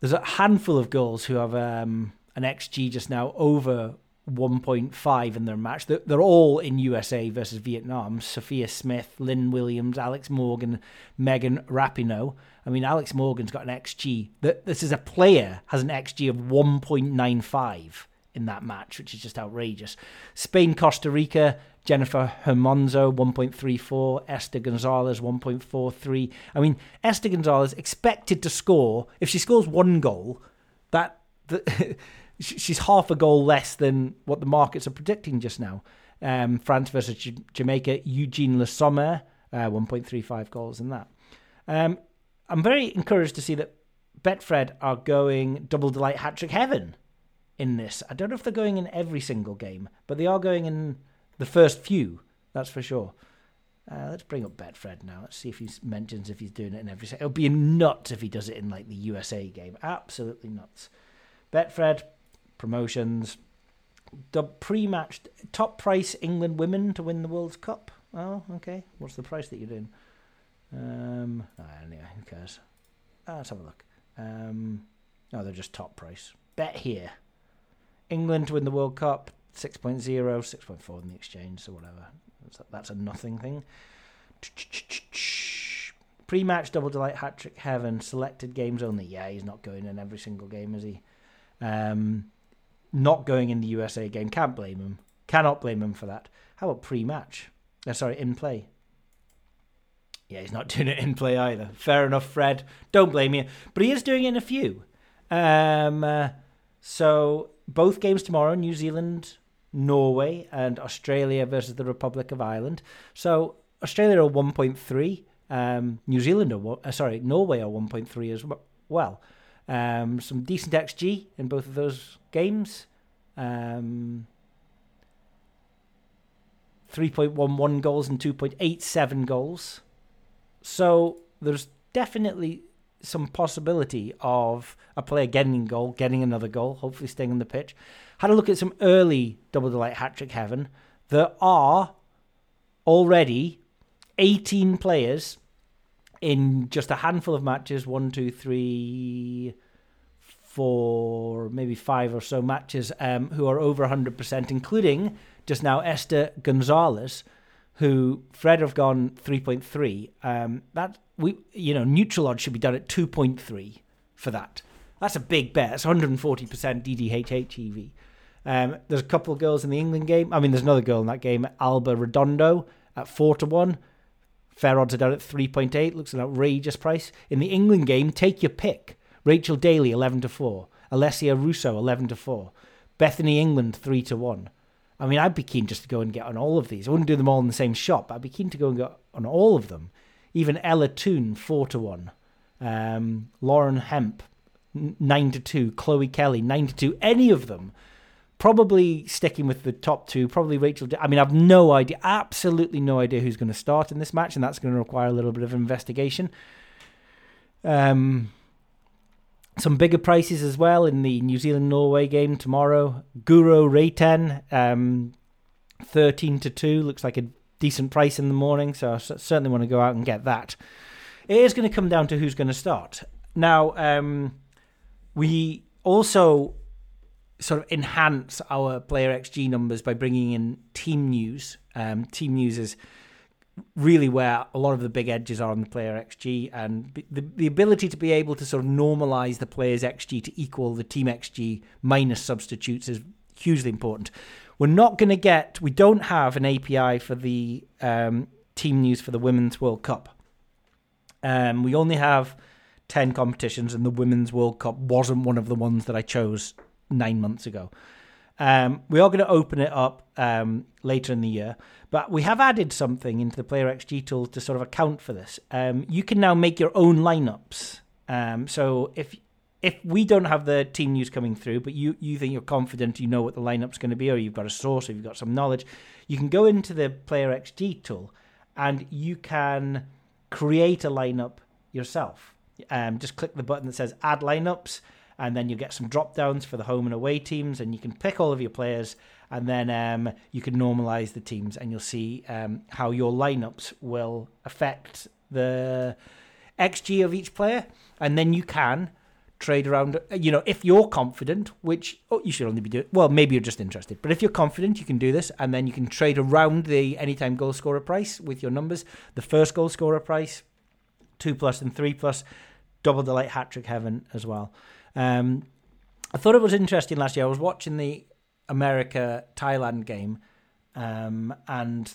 there's a handful of goals who have um, an XG just now over 1.5 in their match. They're, they're, all in USA versus Vietnam. Sophia Smith, Lynn Williams, Alex Morgan, Megan Rapinoe. I mean, Alex Morgan's got an XG. This is a player has an XG of 1.95 in that match, which is just outrageous. Spain, Costa Rica, Jennifer Hermoso, 1.34. Esther Gonzalez, 1.43. I mean, Esther Gonzalez expected to score, if she scores one goal, that. The, (laughs) she's half a goal less than what the markets are predicting just now. Um, France versus J- Jamaica, Eugene Le Sommer, uh, 1.35 goals in that. Um, I'm very encouraged to see that Betfred are going double delight hat trick heaven in this. I don't know if they're going in every single game, but they are going in the first few. That's for sure. Uh, let's bring up Betfred now. Let's see if he mentions if he's doing it in every. It'll be nuts if he does it in like the USA game. Absolutely nuts. Betfred, promotions. The pre-match top price England women to win the World Cup. Oh, okay. What's the price that you're doing? Um, oh, anyway, who cares? Ah, let's have a look. Um, no, they're just top price. Bet here. England to win the World Cup, 6.0, 6.4 in the exchange, so whatever. That's a, nothing thing. Pre-match double delight hat trick heaven. Selected games only. Yeah, he's not going in every single game, is he? Um, not going in the USA game. Can't blame him. Cannot blame him for that. How about pre-match? Uh, sorry, in play. Yeah, he's not (laughs) doing it in play either. Fair enough, Fred. Don't blame you. But he is doing it in a few. Um, uh, so both games tomorrow: New Zealand, Norway, and Australia versus the Republic of Ireland. So Australia are 1.3. Um, New Zealand are uh, sorry, Norway are 1.3 as well. Um, some decent XG in both of those games. Um, 3.11 goals and 2.87 goals. So there's definitely some possibility of a player getting a goal, getting another goal, hopefully staying on the pitch. Had a look at some early double delight hat trick heaven. There are already 18 players in just a handful of matches one, two, three, four, maybe five or so matches um, who are over 100%, including just now Esther Gonzalez, who Fred have gone 3.3. Um, that we, you know, neutral odds should be done at 2.3 for that. That's a big bet. It's 140% DDHH EV. Um, there's a couple of girls in the England game. I mean, there's another girl in that game, Alba Redondo, at 4 to 1. Fair odds are down at 3.8. Looks an outrageous price. In the England game, take your pick. Rachel Daly, 11 to 4. Alessia Russo, 11 to 4. Bethany England, 3 to 1. I mean, I'd be keen just to go and get on all of these. I wouldn't do them all in the same shop, but I'd be keen to go and get on all of them. Even Ella Toone, 4 to 1. um, Lauren Hemp, 9 to 2, Chloe Kelly, 9 to 2, any of them. Probably sticking with the top two, probably Rachel. I mean, I've no idea, absolutely no idea who's going to start in this match, and that's going to require a little bit of investigation. Um, some bigger prices as well in the New Zealand Norway game tomorrow. Guro Reiten, um, 13 to 2, looks like a decent price in the morning, so I certainly want to go out and get that. It is going to come down to who's going to start. Now, um, we also sort of enhance our player XG numbers by bringing in team news. Um, team news is really where a lot of the big edges are on the player XG, and the, the ability to be able to sort of normalize the player's XG to equal the team XG minus substitutes is hugely important. We're not going to get, we don't have an API for the um, team news for the Women's World Cup. Um, we only have 10 competitions, and the Women's World Cup wasn't one of the ones that I chose nine months ago. Um, we are going to open it up um, later in the year, but we have added something into the Player XG tool to sort of account for this. Um, you can now make your own lineups. Um, so if if we don't have the team news coming through, but you you think you're confident, you know what the lineup's going to be, or you've got a source, or you've got some knowledge, you can go into the Player XG tool and you can create a lineup yourself. Um, just click the button that says Add Lineups and then you get some drop downs for the home and away teams, and you can pick all of your players, and then um, you can normalize the teams, and you'll see um, how your lineups will affect the XG of each player, and then you can trade around. You know, if you're confident, which oh, you should only be doing, well, maybe you're just interested, but if you're confident, you can do this, and then you can trade around the anytime goal scorer price with your numbers. The first goal scorer price, two plus and three plus, double delight hat trick heaven as well. Um, I thought it was interesting last year. I was watching the America Thailand game, um, and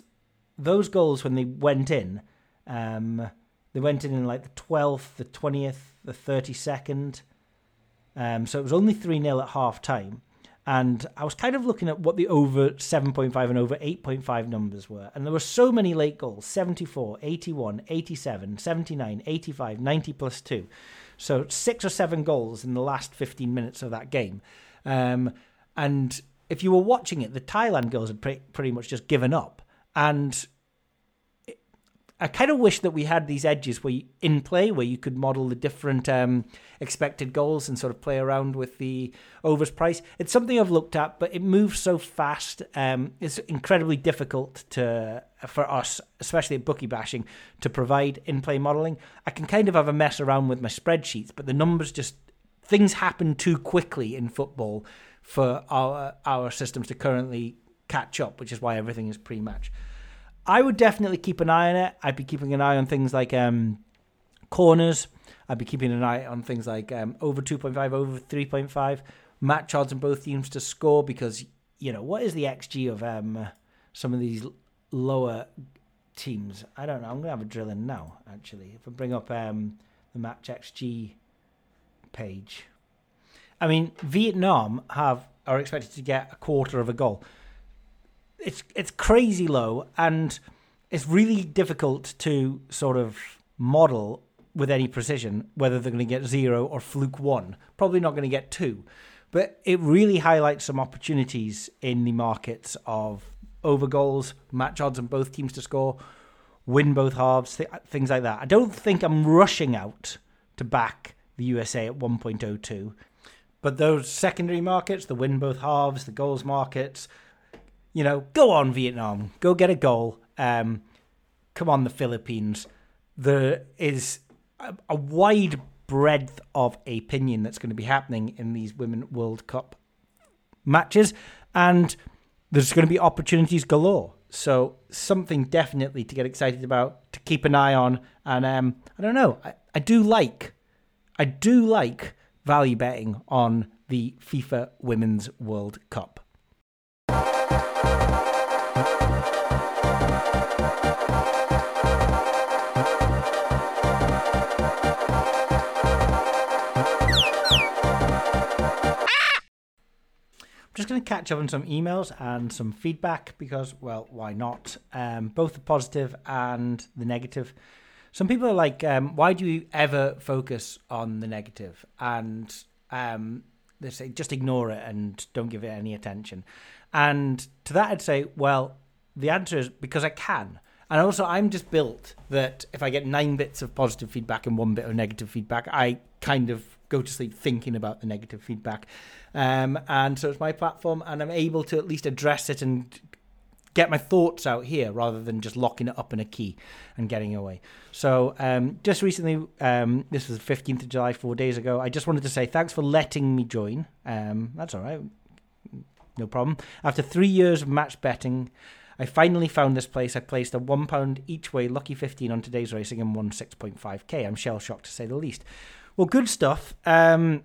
those goals when they went in, um, they went in in like the twelfth, the twentieth, the thirty second. Um, so it was only three 0 at half time, and I was kind of looking at what the over seven point five and over eight point five numbers were, and there were so many late goals: 74, 81, 87, 79, 85, 90 plus two. So six or seven goals in the last 15 minutes of that game. Um, and if you were watching it, the Thailand girls had pre- pretty much just given up. And I kind of wish that we had these edges where you, in play where you could model the different um, expected goals and sort of play around with the overs price. It's something I've looked at, but it moves so fast. Um, it's incredibly difficult to for us, especially at bookie bashing, to provide in play modeling. I can kind of have a mess around with my spreadsheets, but the numbers just things happen too quickly in football for our our systems to currently catch up, which is why everything is pre-match. I would definitely keep an eye on it. I'd be keeping an eye on things like um, corners. I'd be keeping an eye on things like um, over 2.5, over 3.5, match odds on both teams to score because, you know, what is the XG of um, some of these lower teams? I don't know. I'm going to have a drill in now, actually. If I bring up um, the match XG page. I mean, Vietnam have are expected to get a quarter of a goal it's it's crazy low, and it's really difficult to sort of model with any precision whether they're going to get zero or fluke one. Probably not going to get two, but it really highlights some opportunities in the markets of over goals, match odds on both teams to score, win both halves, th- things like that. I don't think I'm rushing out to back the USA at 1.02. But those secondary markets, the win both halves, the goals markets, you know, go on, Vietnam, go get a goal. Um, come on, the Philippines. There is a, a wide breadth of opinion that's going to be happening in these Women World Cup matches, and there's going to be opportunities galore. So something definitely to get excited about, to keep an eye on, and um, I don't know, I, I do like, I do like value betting on the FIFA Women's World Cup. Just going to catch up on some emails and some feedback because, well, why not? Um, both the positive and the negative. some people are like, um, why do you ever focus on the negative? And um, they say, just ignore it and don't give it any attention. And to that, I'd say, well, the answer is because I can. And also, I'm just built that if I get nine bits of positive feedback and one bit of negative feedback, I kind of go to sleep thinking about the negative feedback. Um, and so it's my platform, and I'm able to at least address it and get my thoughts out here rather than just locking it up in a key and getting away. So, um, just recently, um, this was the 15th of July, four days ago, I just wanted to say thanks for letting me join. Um, that's all right, no problem. After three years of match betting, I finally found this place. I placed a one pound each way lucky 15 on today's racing and won 6.5k. I'm shell shocked to say the least. Well, good stuff. Um,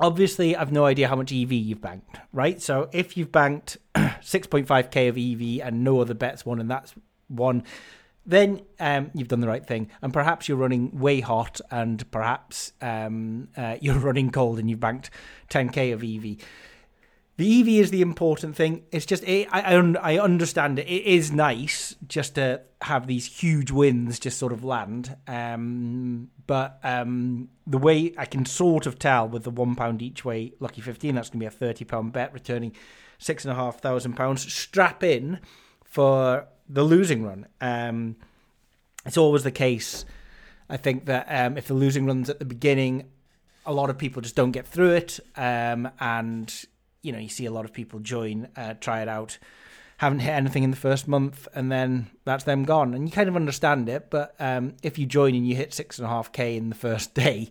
obviously, I've no idea how much EV you've banked, right? So if you've banked (clears throat) 6.5k of EV and no other bets won, and that's one, then um, you've done the right thing. And perhaps you're running way hot, and perhaps um, uh, (laughs) you're running cold, and you've banked 10k of EV. The EV is the important thing. It's just it, I I understand it. It is nice just to have these huge wins just sort of land. Um, but um, the way I can sort of tell with the one pound each way lucky fifteen, that's going to be a thirty pound bet, returning six and a half thousand pounds. Strap in for the losing run. Um, it's always the case. I think that um, if the losing runs at the beginning, a lot of people just don't get through it, um, and you know, you see a lot of people join, uh, try it out, haven't hit anything in the first month, and then that's them gone. And you kind of understand it, but um, if you join and you hit six and a half k in the first (laughs) day,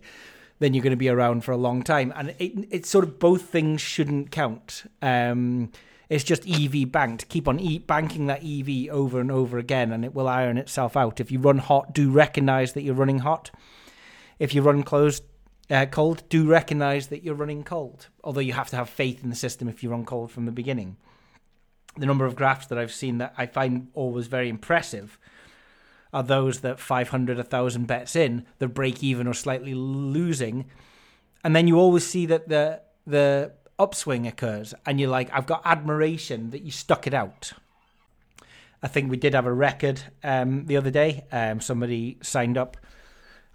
then you're going to be around for a long time. And it, it's sort of both things shouldn't count. Um, it's just EV banked. Keep on e- banking that EV over and over again, and it will iron itself out. If you run hot, do recognize that you're running hot. If you run closed, uh, cold, do recognize that you're running cold. Although you have to have faith in the system if you run cold from the beginning. The number of graphs that I've seen that I find always very impressive are those that 500, 1,000 bets in, the break even or slightly losing. And then you always see that the the upswing occurs, and you're like, I've got admiration that you stuck it out. I think we did have a record um, the other day. Um, somebody signed up,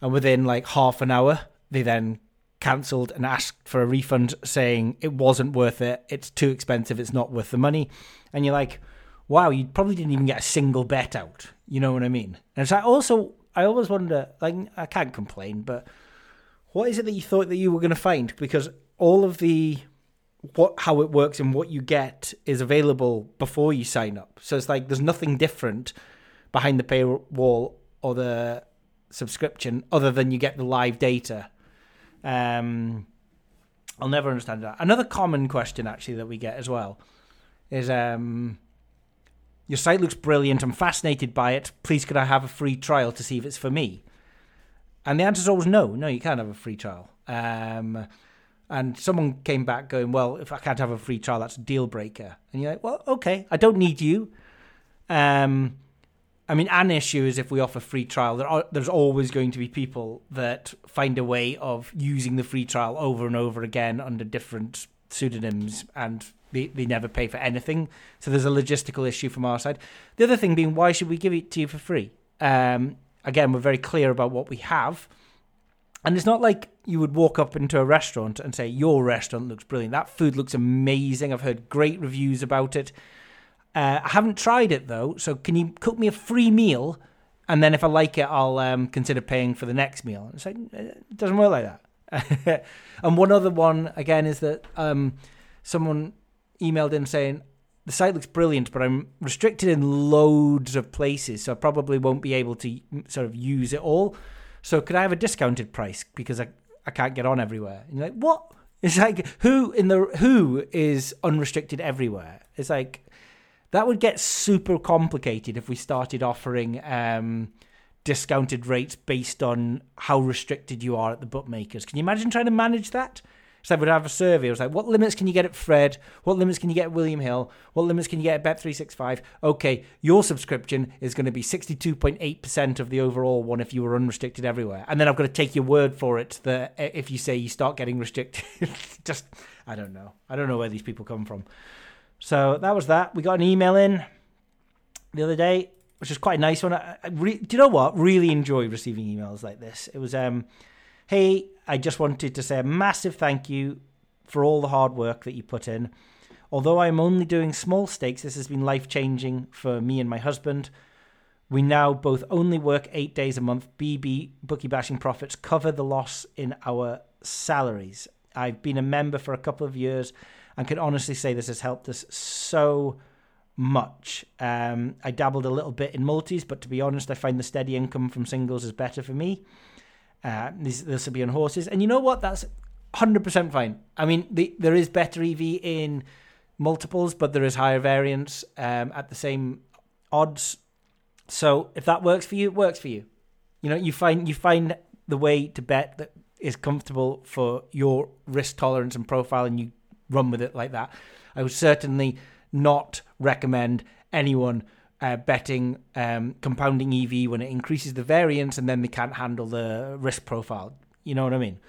and within like half an hour, they then cancelled and asked for a refund, saying it wasn't worth it. It's too expensive. It's not worth the money. And you're like, wow, you probably didn't even get a single bet out. You know what I mean? And it's like also, I always wonder, like, I can't complain, but what is it that you thought that you were going to find? Because all of the what how it works and what you get is available before you sign up. So it's like there's nothing different behind the paywall or the subscription other than you get the live data um, I'll never understand that. Another common question, actually, that we get as well is um, Your site looks brilliant. I'm fascinated by it. Please, could I have a free trial to see if it's for me? And the answer is always no. No, you can't have a free trial. Um, and someone came back going, Well, if I can't have a free trial, that's a deal breaker. And you're like, Well, okay, I don't need you. Um, I mean, an issue is if we offer free trial, there are, there's always going to be people that find a way of using the free trial over and over again under different pseudonyms and they, they never pay for anything. So there's a logistical issue from our side. The other thing being, why should we give it to you for free? Um, again, we're very clear about what we have. And it's not like you would walk up into a restaurant and say, Your restaurant looks brilliant. That food looks amazing. I've heard great reviews about it. Uh, I haven't tried it though, so can you cook me a free meal? And then if I like it, I'll um, consider paying for the next meal. It's like, it doesn't work like that. (laughs) and one other one, again, is that um, someone emailed in saying, the site looks brilliant, but I'm restricted in loads of places, so I probably won't be able to sort of use it all. So could I have a discounted price because I, I can't get on everywhere? And you're like, what? It's like who in the who is unrestricted everywhere? It's like that would get super complicated if we started offering um, discounted rates based on how restricted you are at the bookmakers. Can you imagine trying to manage that? So I would have a survey. I was like, what limits can you get at Fred? What limits can you get at William Hill? What limits can you get at Bet365? Okay, your subscription is going to be 62.8% of the overall one if you were unrestricted everywhere. And then I've got to take your word for it that if you say you start getting restricted, (laughs) just, I don't know. I don't know where these people come from. So that was that. We got an email in the other day. which is quite a nice one. I, I re- do you know what? Really enjoy receiving emails like this. It was, um, hey, I just wanted to say a massive thank you for all the hard work that you put in. Although I'm only doing small stakes, this has been life changing for me and my husband. We now both only work eight days a month. BB bookie bashing profits cover the loss in our salaries. I've been a member for a couple of years and can honestly say this has helped us so much. Um, I dabbled a little bit in multis, but to be honest, I find the steady income from singles is better for me. Uh, this, will be on horses. And you know what? That's 100% fine. I mean, the, there is better EV in multiples, but there is higher variance um, at the same odds. So if that works for you, it works for you. You know, you find you find the way to bet that is comfortable for your risk tolerance and profile, and you run with it like that. I would certainly not recommend anyone uh, betting um, compounding EV when it increases the variance and then they can't handle the risk profile. You know what I mean?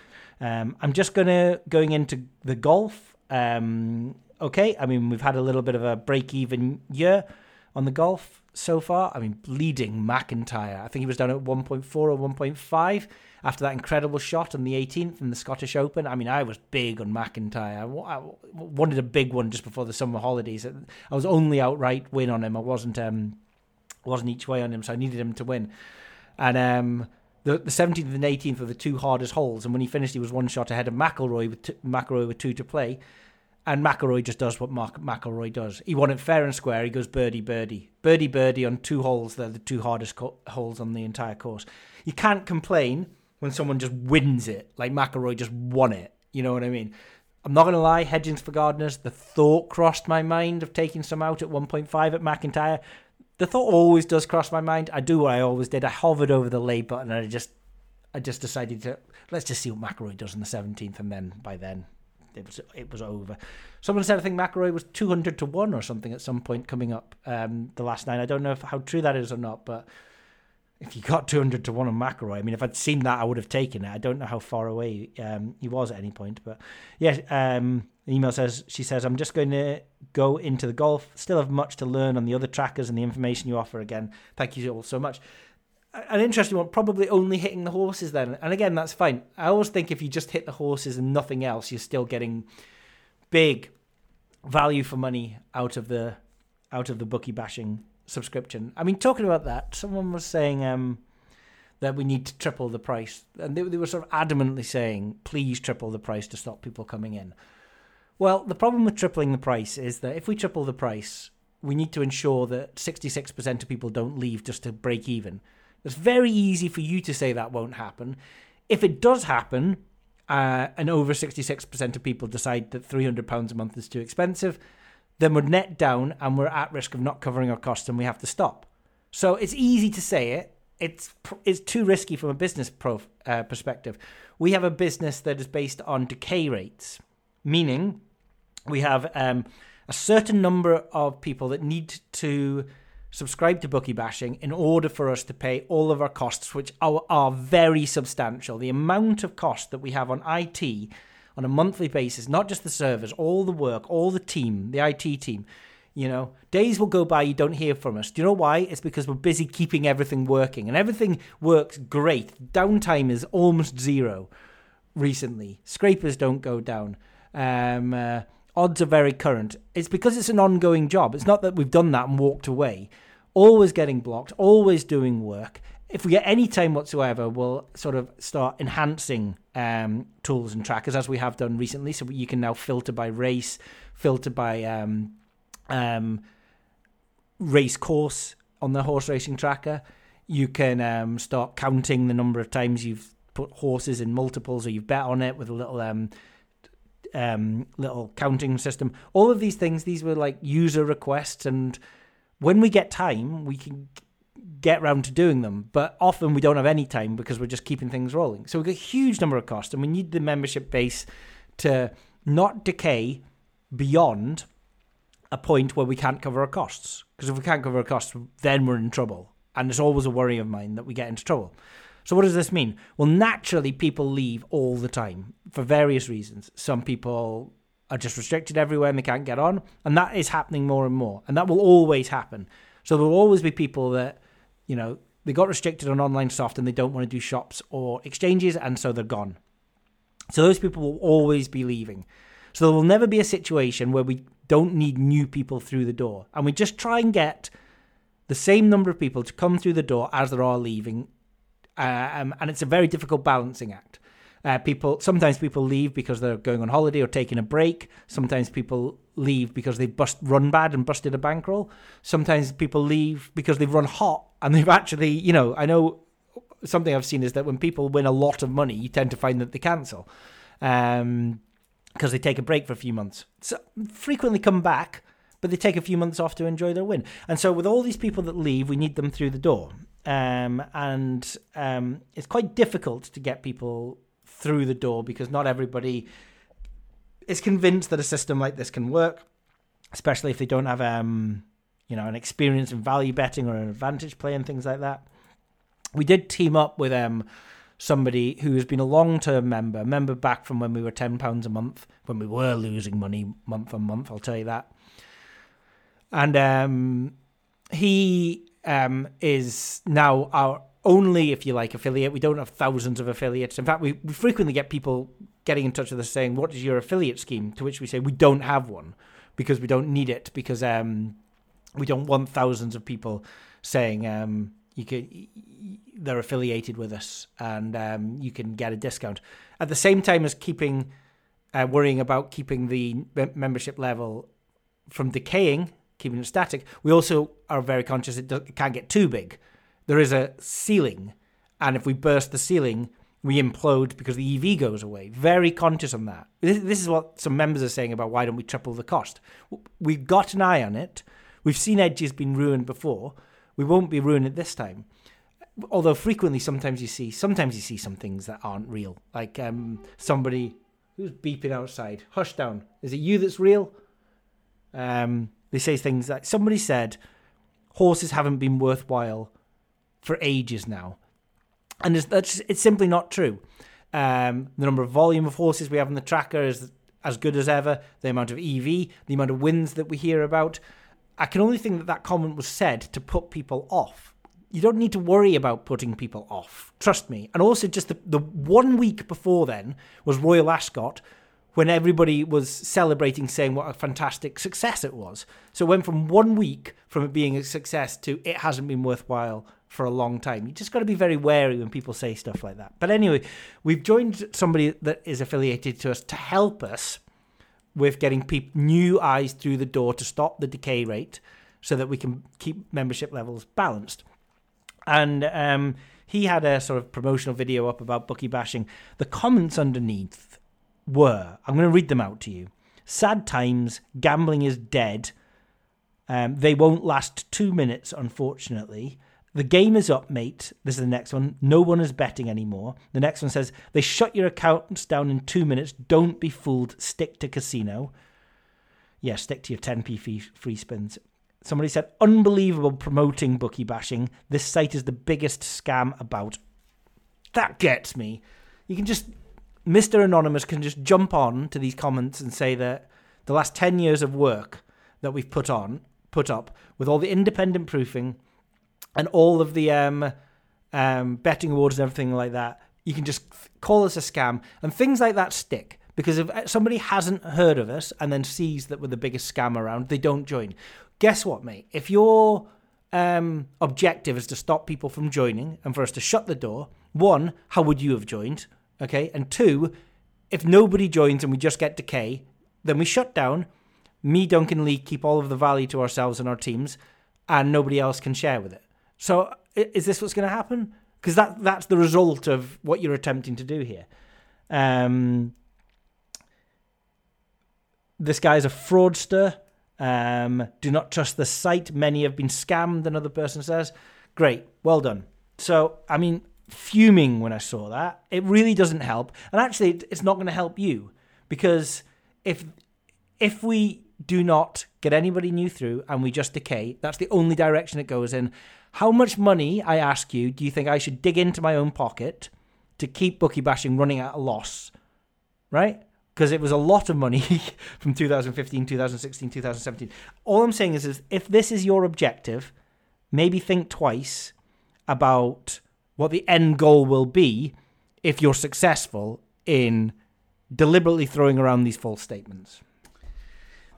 Um, I'm just gonna going into the golf. Um, okay, I mean we've had a little bit of a break-even year on the golf so far. I mean, leading MacIntyre. I think he was down at 1.4 or 1.5 after that incredible shot on the 18th in the Scottish Open. I mean, I was big on MacIntyre. I wanted a big one just before the summer holidays. I was only outright win on him. I wasn't um, wasn't each way on him, so I needed him to win. And um, the, the 17th and 18th were the two hardest holes. And when he finished, he was one shot ahead of McIlroy with t- McIlroy with two to play. And McIlroy just does what Mark McIlroy does. He won it fair and square. He goes birdie, birdie, birdie, birdie on two holes. They're the two hardest co- holes on the entire course. You can't complain when someone just wins it, like McIlroy just won it. You know what I mean? I'm not going to lie, Hedgins for Gardeners, the thought crossed my mind of taking some out at 1.5 at MacIntyre. The thought always does cross my mind. I do what I always did. I hovered over the lay button and I just I just decided to let's just see what McIlroy does on the 17th and then by then it was it was over. Someone said I think McIlroy was 200 to 1 or something at some point coming up um, the last night. I don't know if, how true that is or not, but if you got 200 to 1 on McIlroy, I mean, if I'd seen that, I would have taken it. I don't know how far away um, he was at any point. But yeah, um, email says, she says, I'm just going to go into the golf. Still have much to learn on the other trackers and the information you offer again. Thank you all so much. An interesting one, probably only hitting the horses then. And again, that's fine. I always think if you just hit the horses and nothing else, you're still getting big value for money out of the out of the bookie bashing subscription. I mean, talking about that, someone was saying um, that we need to triple the price, and they, they were sort of adamantly saying, "Please triple the price to stop people coming in." Well, the problem with tripling the price is that if we triple the price, we need to ensure that 66% of people don't leave just to break even. It's very easy for you to say that won't happen. If it does happen, uh, and over 66% of people decide that £300 a month is too expensive, then we're net down and we're at risk of not covering our costs and we have to stop. So it's easy to say it. It's it's too risky from a business pro, uh, perspective. We have a business that is based on decay rates, meaning we have um, a certain number of people that need to subscribe to Bookie Bashing in order for us to pay all of our costs, which are, are very substantial. The amount of cost that we have on IT on a monthly basis, not just the servers, all the work, all the team, the IT team. You know, days will go by, you don't hear from us. Do you know why? It's because we're busy keeping everything working, and everything works great. Downtime is almost zero recently. Scrapers don't go down. Um, uh, odds are very current. It's because it's an ongoing job. It's not that we've done that and walked away. Always getting blocked, always doing work if we get any time whatsoever, we'll sort of start enhancing um, tools and trackers as we have done recently. So you can now filter by race, filter by um, um, race course on the horse racing tracker. You can um, start counting the number of times you've put horses in multiples or you've bet on it with a little um, little counting system. All of these things, these were like user requests, and when we get time, we can get round to doing them. But often we don't have any time because we're just keeping things rolling. So we've got a huge number of costs, and we need the membership base to not decay beyond a point where we can't cover our costs. Because if we can't cover our costs, then we're in trouble. And it's always a worry of mine that we get into trouble. So what does this mean? Well, naturally, people leave all the time for various reasons. Some people are just restricted everywhere and they can't get on, and that is happening more and more, and that will always happen. So there will always be people that, you know, they got restricted on online soft and they don't want to do shops or exchanges, and so they're gone. So those people will always be leaving. So there will never be a situation where we don't need new people through the door. And we just try and get the same number of people to come through the door as there are leaving. Um, and it's a very difficult balancing act. Uh, people sometimes people leave because they're going on holiday or taking a break. Sometimes people leave because they bust run bad and busted a bankroll. Sometimes people leave because they've run hot and they've actually, you know, I know something I've seen is that when people win a lot of money, you tend to find that they cancel. Um, because they take a break for a few months. So frequently come back, but they take a few months off to enjoy their win. And so with all these people that leave, we need them through the door. Um, and um, it's quite difficult to get people through the door because not everybody is convinced that a system like this can work, especially if they don't have um, you know, an experience in value betting or an advantage play and things like that. We did team up with um somebody who has been a long term member, member back from when we were £10 a month, when we were losing money month on month, I'll tell you that. And um, he um, is now our only, if you like, affiliate. We don't have thousands of affiliates. In fact, we, we frequently get people getting in touch with us saying, What is your affiliate scheme? To which we say, We don't have one because we don't need it, because um, we don't want thousands of people saying, um, you could they're affiliated with us and um, you can get a discount at the same time as keeping uh, worrying about keeping the membership level from decaying keeping it static we also are very conscious it, it can't get too big there is a ceiling and if we burst the ceiling we implode because the ev goes away very conscious on that this, this is what some members are saying about why don't we triple the cost we've got an eye on it we've seen edges been ruined before we won't be it this time. Although frequently, sometimes you see, sometimes you see some things that aren't real, like um, somebody who's beeping outside. Hush down. Is it you that's real? Um, they say things like somebody said horses haven't been worthwhile for ages now, and it's, that's it's simply not true. Um, the number of volume of horses we have on the tracker is as good as ever. The amount of EV, the amount of wins that we hear about. I can only think that that comment was said to put people off. You don't need to worry about putting people off. Trust me. And also, just the, the one week before then was Royal Ascot, when everybody was celebrating, saying what a fantastic success it was. So it went from one week from it being a success to it hasn't been worthwhile for a long time. You just got to be very wary when people say stuff like that. But anyway, we've joined somebody that is affiliated to us to help us with getting pe- new eyes through the door to stop the decay rate so that we can keep membership levels balanced. And um, he had a sort of promotional video up about bookie bashing. The comments underneath were I'm going to read them out to you. Sad times, gambling is dead. Um, they won't last two minutes, unfortunately. The game is up, mate. This is the next one. No one is betting anymore. The next one says, They shut your accounts down in two minutes. Don't be fooled. Stick to casino. Yeah, stick to your 10p free, free spins. Somebody said, Unbelievable promoting bookie bashing. This site is the biggest scam about. That gets me. You can just, Mr. Anonymous can just jump on to these comments and say that the last 10 years of work that we've put on, put up, with all the independent proofing, and all of the um, um, betting awards and everything like that, you can just call us a scam. And things like that stick. Because if uh, somebody hasn't heard of us and then sees that we're the biggest scam around, they don't join. Guess what, mate? If your um, objective is to stop people from joining and for us to shut the door, one, how would you have joined? Okay. And two, if nobody joins and we just get decay, then we shut down. Me, Duncan Lee, keep all of the value to ourselves and our teams, and nobody else can share with it. So is this what's going to happen? Because that that's the result of what you're attempting to do here. Um, this guy's a fraudster. Um, do not trust the site. Many have been scammed. Another person says, "Great, well done." So I mean, fuming when I saw that. It really doesn't help, and actually, it's not going to help you because if if we do not get anybody new through and we just decay, that's the only direction it goes in. How much money, I ask you, do you think I should dig into my own pocket to keep bookie bashing running at a loss? Right? Because it was a lot of money (laughs) from 2015, 2016, 2017. All I'm saying is, is if this is your objective, maybe think twice about what the end goal will be if you're successful in deliberately throwing around these false statements.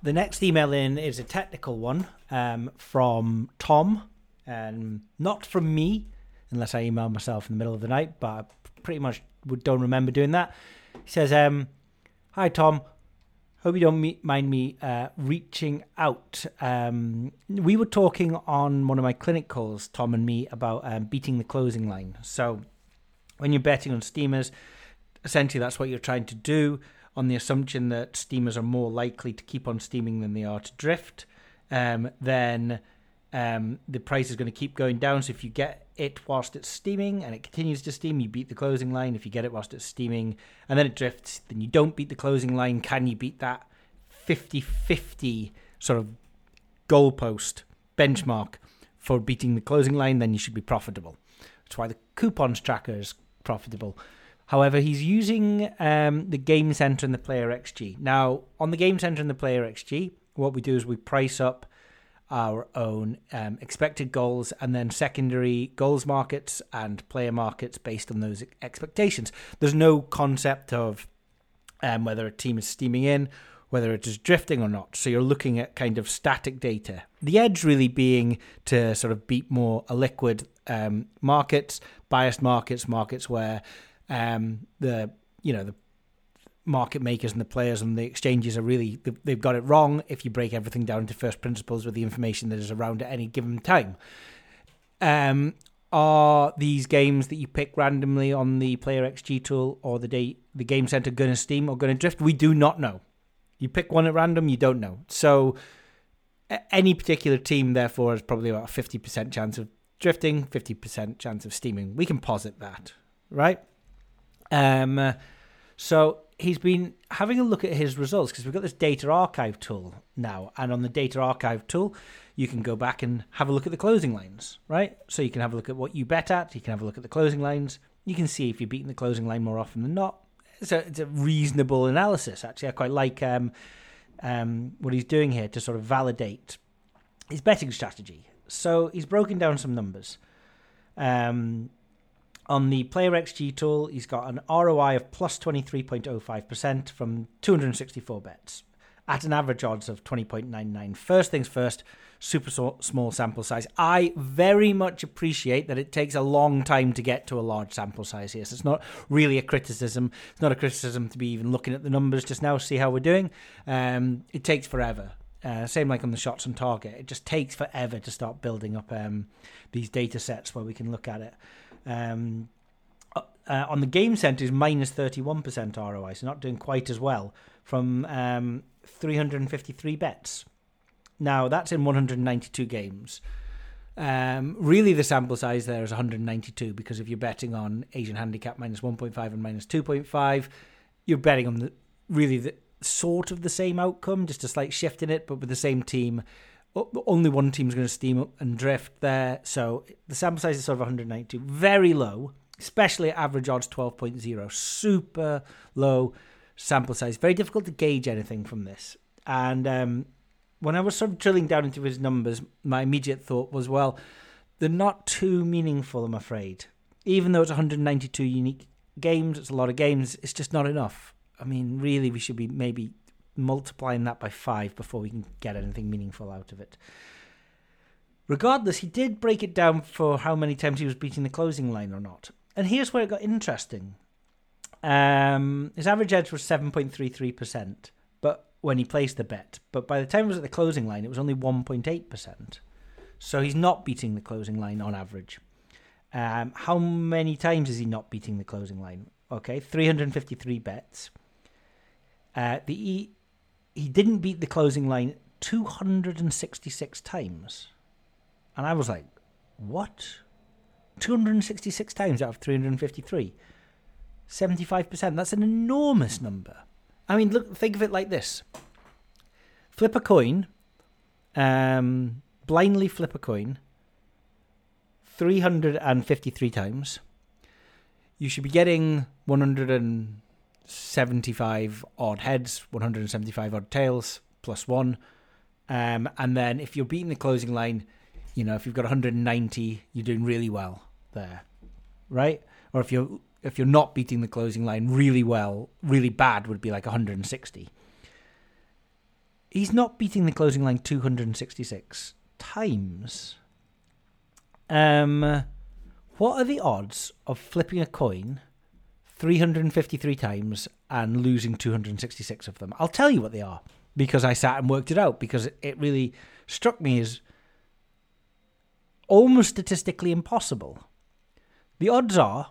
The next email in is a technical one um, from Tom, and not from me, unless I email myself in the middle of the night, but I pretty much don't remember doing that. He says, um, Hi, Tom. Hope you don't me- mind me uh, reaching out. Um, we were talking on one of my clinic calls, Tom and me, about um, beating the closing line. So, when you're betting on steamers, essentially that's what you're trying to do on the assumption that steamers are more likely to keep on steaming than they are to drift. Um, then um, the price is going to keep going down. So if you get it whilst it's steaming and it continues to steam, you beat the closing line. If you get it whilst it's steaming and then it drifts, then you don't beat the closing line. Can you beat that 50 50 sort of goalpost benchmark for beating the closing line? Then you should be profitable. That's why the coupons tracker is profitable. However, he's using um, the Game Center and the Player XG. Now, on the Game Center and the Player XG, what we do is we price up our own um, expected goals and then secondary goals markets and player markets based on those expectations. There's no concept of um, whether a team is steaming in, whether it is drifting or not. So you're looking at kind of static data. The edge really being to sort of beat more illiquid um, markets, biased markets, markets where um, the you know the market makers and the players and the exchanges are really they've got it wrong if you break everything down to first principles with the information that is around at any given time. Um, are these games that you pick randomly on the Player XG tool or the day the Game Center going to steam or going to drift? We do not know. You pick one at random, you don't know. So any particular team, therefore, has probably about a fifty percent chance of drifting, fifty percent chance of steaming. We can posit that, right? Um, so he's been having a look at his results because we've got this data archive tool now, and on the data archive tool, you can go back and have a look at the closing lines, right? So you can have a look at what you bet at, you can have a look at the closing lines, you can see if you're beating the closing line more often than not. It's a, it's a reasonable analysis, actually. I quite like um, um, what he's doing here to sort of validate his betting strategy. So he's broken down some numbers. Um, on the Player XG tool, he's got an ROI of plus 23.05% from 264 bets at an average odds of 20.99. First things first, super small sample size. I very much appreciate that it takes a long time to get to a large sample size here. So it's not really a criticism. It's not a criticism to be even looking at the numbers just now, see how we're doing. Um, it takes forever. Uh, same like on the shots on target. It just takes forever to start building up um, these data sets where we can look at it. Um, uh, on the game center is minus 31% ROI, so not doing quite as well from um, 353 bets. Now, that's in 192 games. Um, really, the sample size there is 192 because if you're betting on Asian handicap minus 1.5 and minus 2.5, you're betting on the really the sort of the same outcome, just a slight shift in it, but with the same team. Only one team's going to steam up and drift there, so the sample size is sort of 192, very low, especially at average odds 12.0, super low sample size. Very difficult to gauge anything from this. And um, when I was sort of drilling down into his numbers, my immediate thought was, well, they're not too meaningful, I'm afraid. Even though it's 192 unique games, it's a lot of games, it's just not enough. I mean, really, we should be maybe multiplying that by five before we can get anything meaningful out of it. Regardless, he did break it down for how many times he was beating the closing line or not. And here's where it got interesting. Um, his average edge was 7.33%, but when he placed the bet, but by the time it was at the closing line, it was only 1.8%. So he's not beating the closing line on average. Um, how many times is he not beating the closing line? Okay, 353 bets. Uh, the he, he didn't beat the closing line 266 times. And I was like, what? 266 times out of 353. 75%. That's an enormous number. I mean, look, think of it like this flip a coin, um, blindly flip a coin 353 times. You should be getting 175 odd heads, 175 odd tails, plus one. Um, and then if you're beating the closing line, You know, if you've got 190, you're doing really well there, right? Or if you're if you're not beating the closing line really well, really bad would be like 160. He's not beating the closing line 266 times. Um, what are the odds of flipping a coin 353 times and losing 266 of them? I'll tell you what they are because I sat and worked it out because it really struck me as almost statistically impossible. The odds are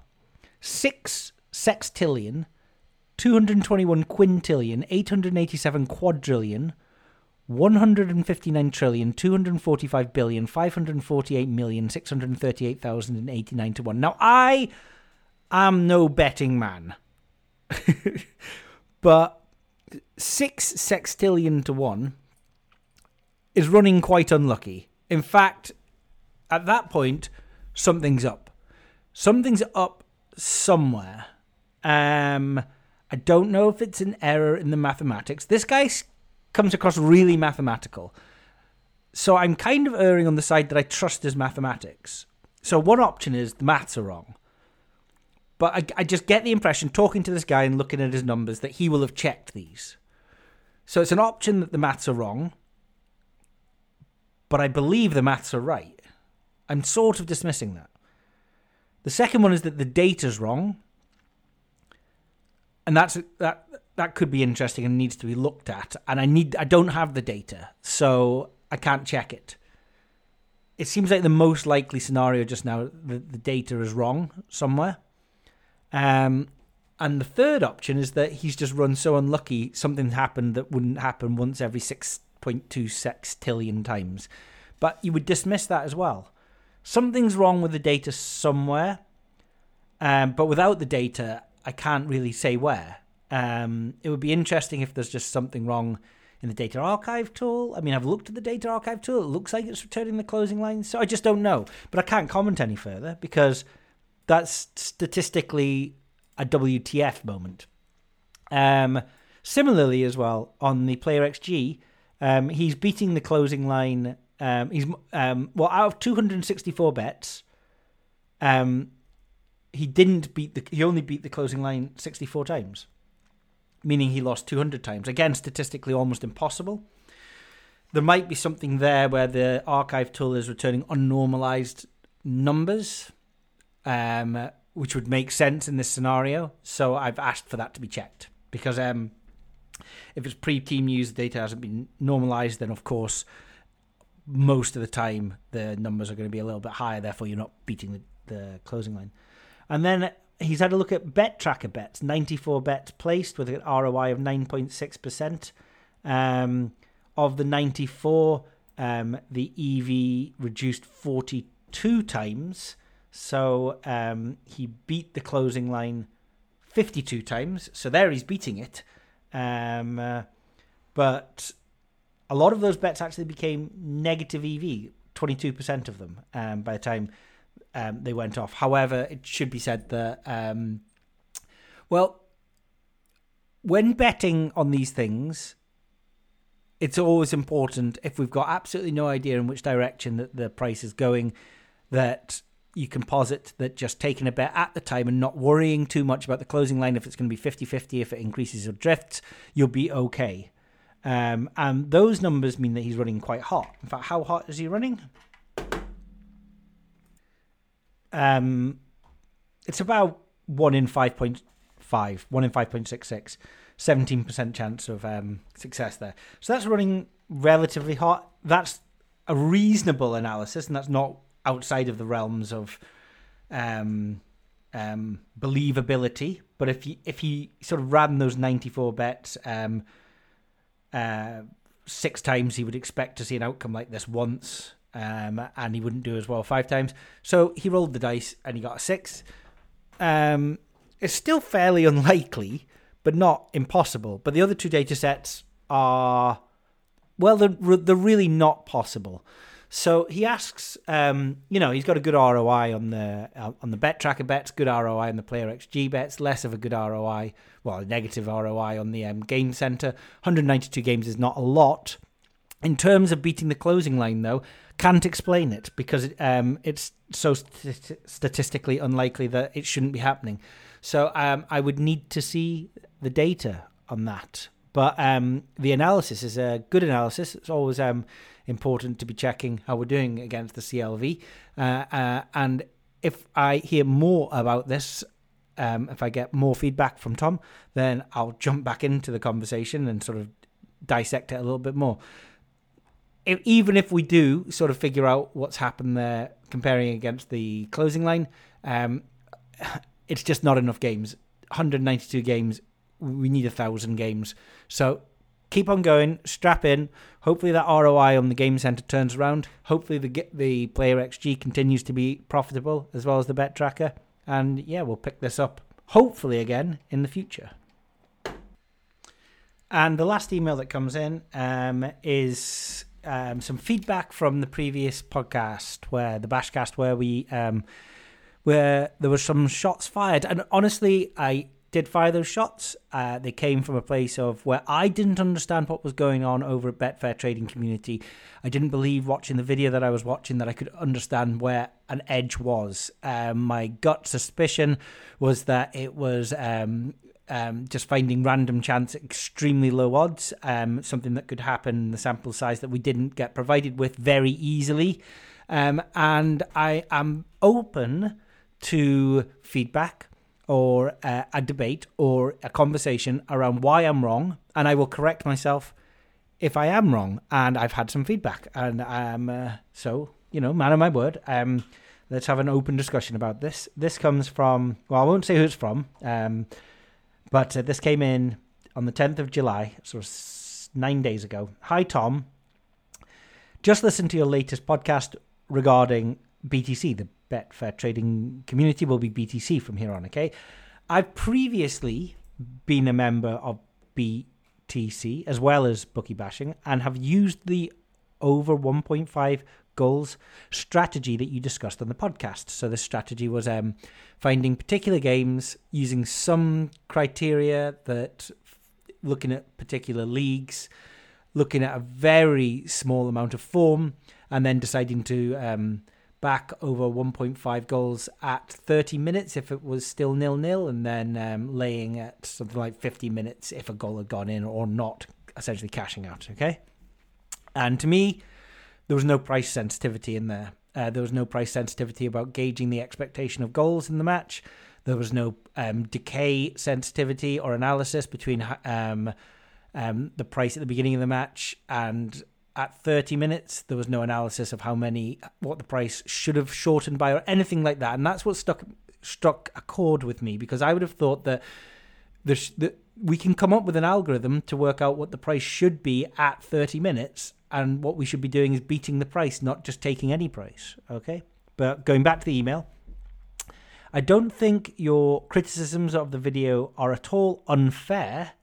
6 sextillion, 221 quintillion, 887 quadrillion, 159 trillion, 245 billion, 548 million, 638,089 to 1. Now, I am no betting man. (laughs) but 6 sextillion to 1 is running quite unlucky. In fact, at that point, something's up. Something's up somewhere. Um, I don't know if it's an error in the mathematics. This guy comes across really mathematical. So I'm kind of erring on the side that I trust his mathematics. So one option is the maths are wrong. But I, I just get the impression, talking to this guy and looking at his numbers, that he will have checked these. So it's an option that the maths are wrong. But I believe the maths are right. I'm sort of dismissing that. The second one is that the data's wrong. And that's that that could be interesting and needs to be looked at. And I need I don't have the data, so I can't check it. It seems like the most likely scenario just now the, the data is wrong somewhere. Um and the third option is that he's just run so unlucky something happened that wouldn't happen once every 6.2 sextillion times. But you would dismiss that as well. Something's wrong with the data somewhere. Um, but without the data, I can't really say where. Um, it would be interesting if there's just something wrong in the data archive tool. I mean, I've looked at the data archive tool. It looks like it's returning the closing lines. So I just don't know. But I can't comment any further because that's statistically a WTF moment. Um, similarly, as well, on the Player XG, um, he's beating the closing line. Um, he's um, well out of 264 bets. Um, he didn't beat the. He only beat the closing line 64 times meaning he lost 200 times. Again, statistically almost impossible. There might be something there where the archive tool is returning unnormalized numbers, um, which would make sense in this scenario. So I've asked for that to be checked because um, if it's pre-team use, the data hasn't been normalized, then of course most of the time the numbers are going to be a little bit higher. Therefore, you're not beating the, the closing line. And then he's had a look at bet tracker bets 94 bets placed with an roi of 9.6% um, of the 94 um, the ev reduced 42 times so um, he beat the closing line 52 times so there he's beating it um, uh, but a lot of those bets actually became negative ev 22% of them um, by the time um, they went off. However, it should be said that, um, well, when betting on these things, it's always important if we've got absolutely no idea in which direction that the price is going, that you can posit that just taking a bet at the time and not worrying too much about the closing line if it's going to be 50 50, if it increases or drifts, you'll be okay. Um, and those numbers mean that he's running quite hot. In fact, how hot is he running? Um, it's about one in five point five, one in five point six six. 17% chance of um, success there. So that's running relatively hot. That's a reasonable analysis, and that's not outside of the realms of um, um, believability. But if he if he sort of ran those 94 bets um, uh, six times, he would expect to see an outcome like this once um, and he wouldn't do as well five times. So he rolled the dice and he got a six. Um, it's still fairly unlikely, but not impossible. But the other two data sets are, well, they're, they're really not possible. So he asks, um, you know, he's got a good ROI on the uh, on the bet tracker bets, good ROI on the player XG bets, less of a good ROI, well, a negative ROI on the um, game center. 192 games is not a lot. In terms of beating the closing line, though, can't explain it because um, it's so st- statistically unlikely that it shouldn't be happening. So um, I would need to see the data on that. But um, the analysis is a good analysis. It's always um, important to be checking how we're doing against the CLV. Uh, uh, and if I hear more about this, um, if I get more feedback from Tom, then I'll jump back into the conversation and sort of dissect it a little bit more. If, even if we do sort of figure out what's happened there, comparing against the closing line, um, (sighs) it's just not enough games. 192 games. We need a thousand games. So keep on going, strap in. Hopefully that ROI on the game center turns around. Hopefully the the player XG continues to be profitable as well as the bet tracker. And yeah, we'll pick this up hopefully again in the future. And the last email that comes in um, is um, some feedback from the previous podcast, where the Bashcast, where we um, where there were some shots fired, and honestly, I did fire those shots. Uh, they came from a place of where I didn't understand what was going on over at Betfair Trading Community. I didn't believe watching the video that I was watching that I could understand where an edge was. Um, my gut suspicion was that it was um, um, just finding random chance extremely low odds, um, something that could happen in the sample size that we didn't get provided with very easily. Um, and I am open to feedback or uh, a debate or a conversation around why I'm wrong, and I will correct myself if I am wrong. And I've had some feedback, and um, uh, so you know, man of my word. Um, let's have an open discussion about this. This comes from well, I won't say who it's from, um, but uh, this came in on the 10th of July, of nine days ago. Hi Tom, just listened to your latest podcast regarding BTC, the Betfair trading community will be BTC from here on, okay? I've previously been a member of BTC as well as Bookie Bashing and have used the over 1.5 goals strategy that you discussed on the podcast. So the strategy was um, finding particular games using some criteria that looking at particular leagues, looking at a very small amount of form, and then deciding to um, back over 1.5 goals at 30 minutes if it was still nil nil, and then um, laying at something like 50 minutes if a goal had gone in or not, essentially cashing out. Okay, and to me, there was no price sensitivity in there. Uh, there was no price sensitivity about gauging the expectation of goals in the match. There was no um, decay sensitivity or analysis between um, um, the price at the beginning of the match and at 30 minutes. There was no analysis of how many, what the price should have shortened by, or anything like that. And that's what stuck struck a chord with me because I would have thought that the, the we can come up with an algorithm to work out what the price should be at 30 minutes, and what we should be doing is beating the price, not just taking any price. Okay, but going back to the email. I don't think your criticisms of the video are at all unfair,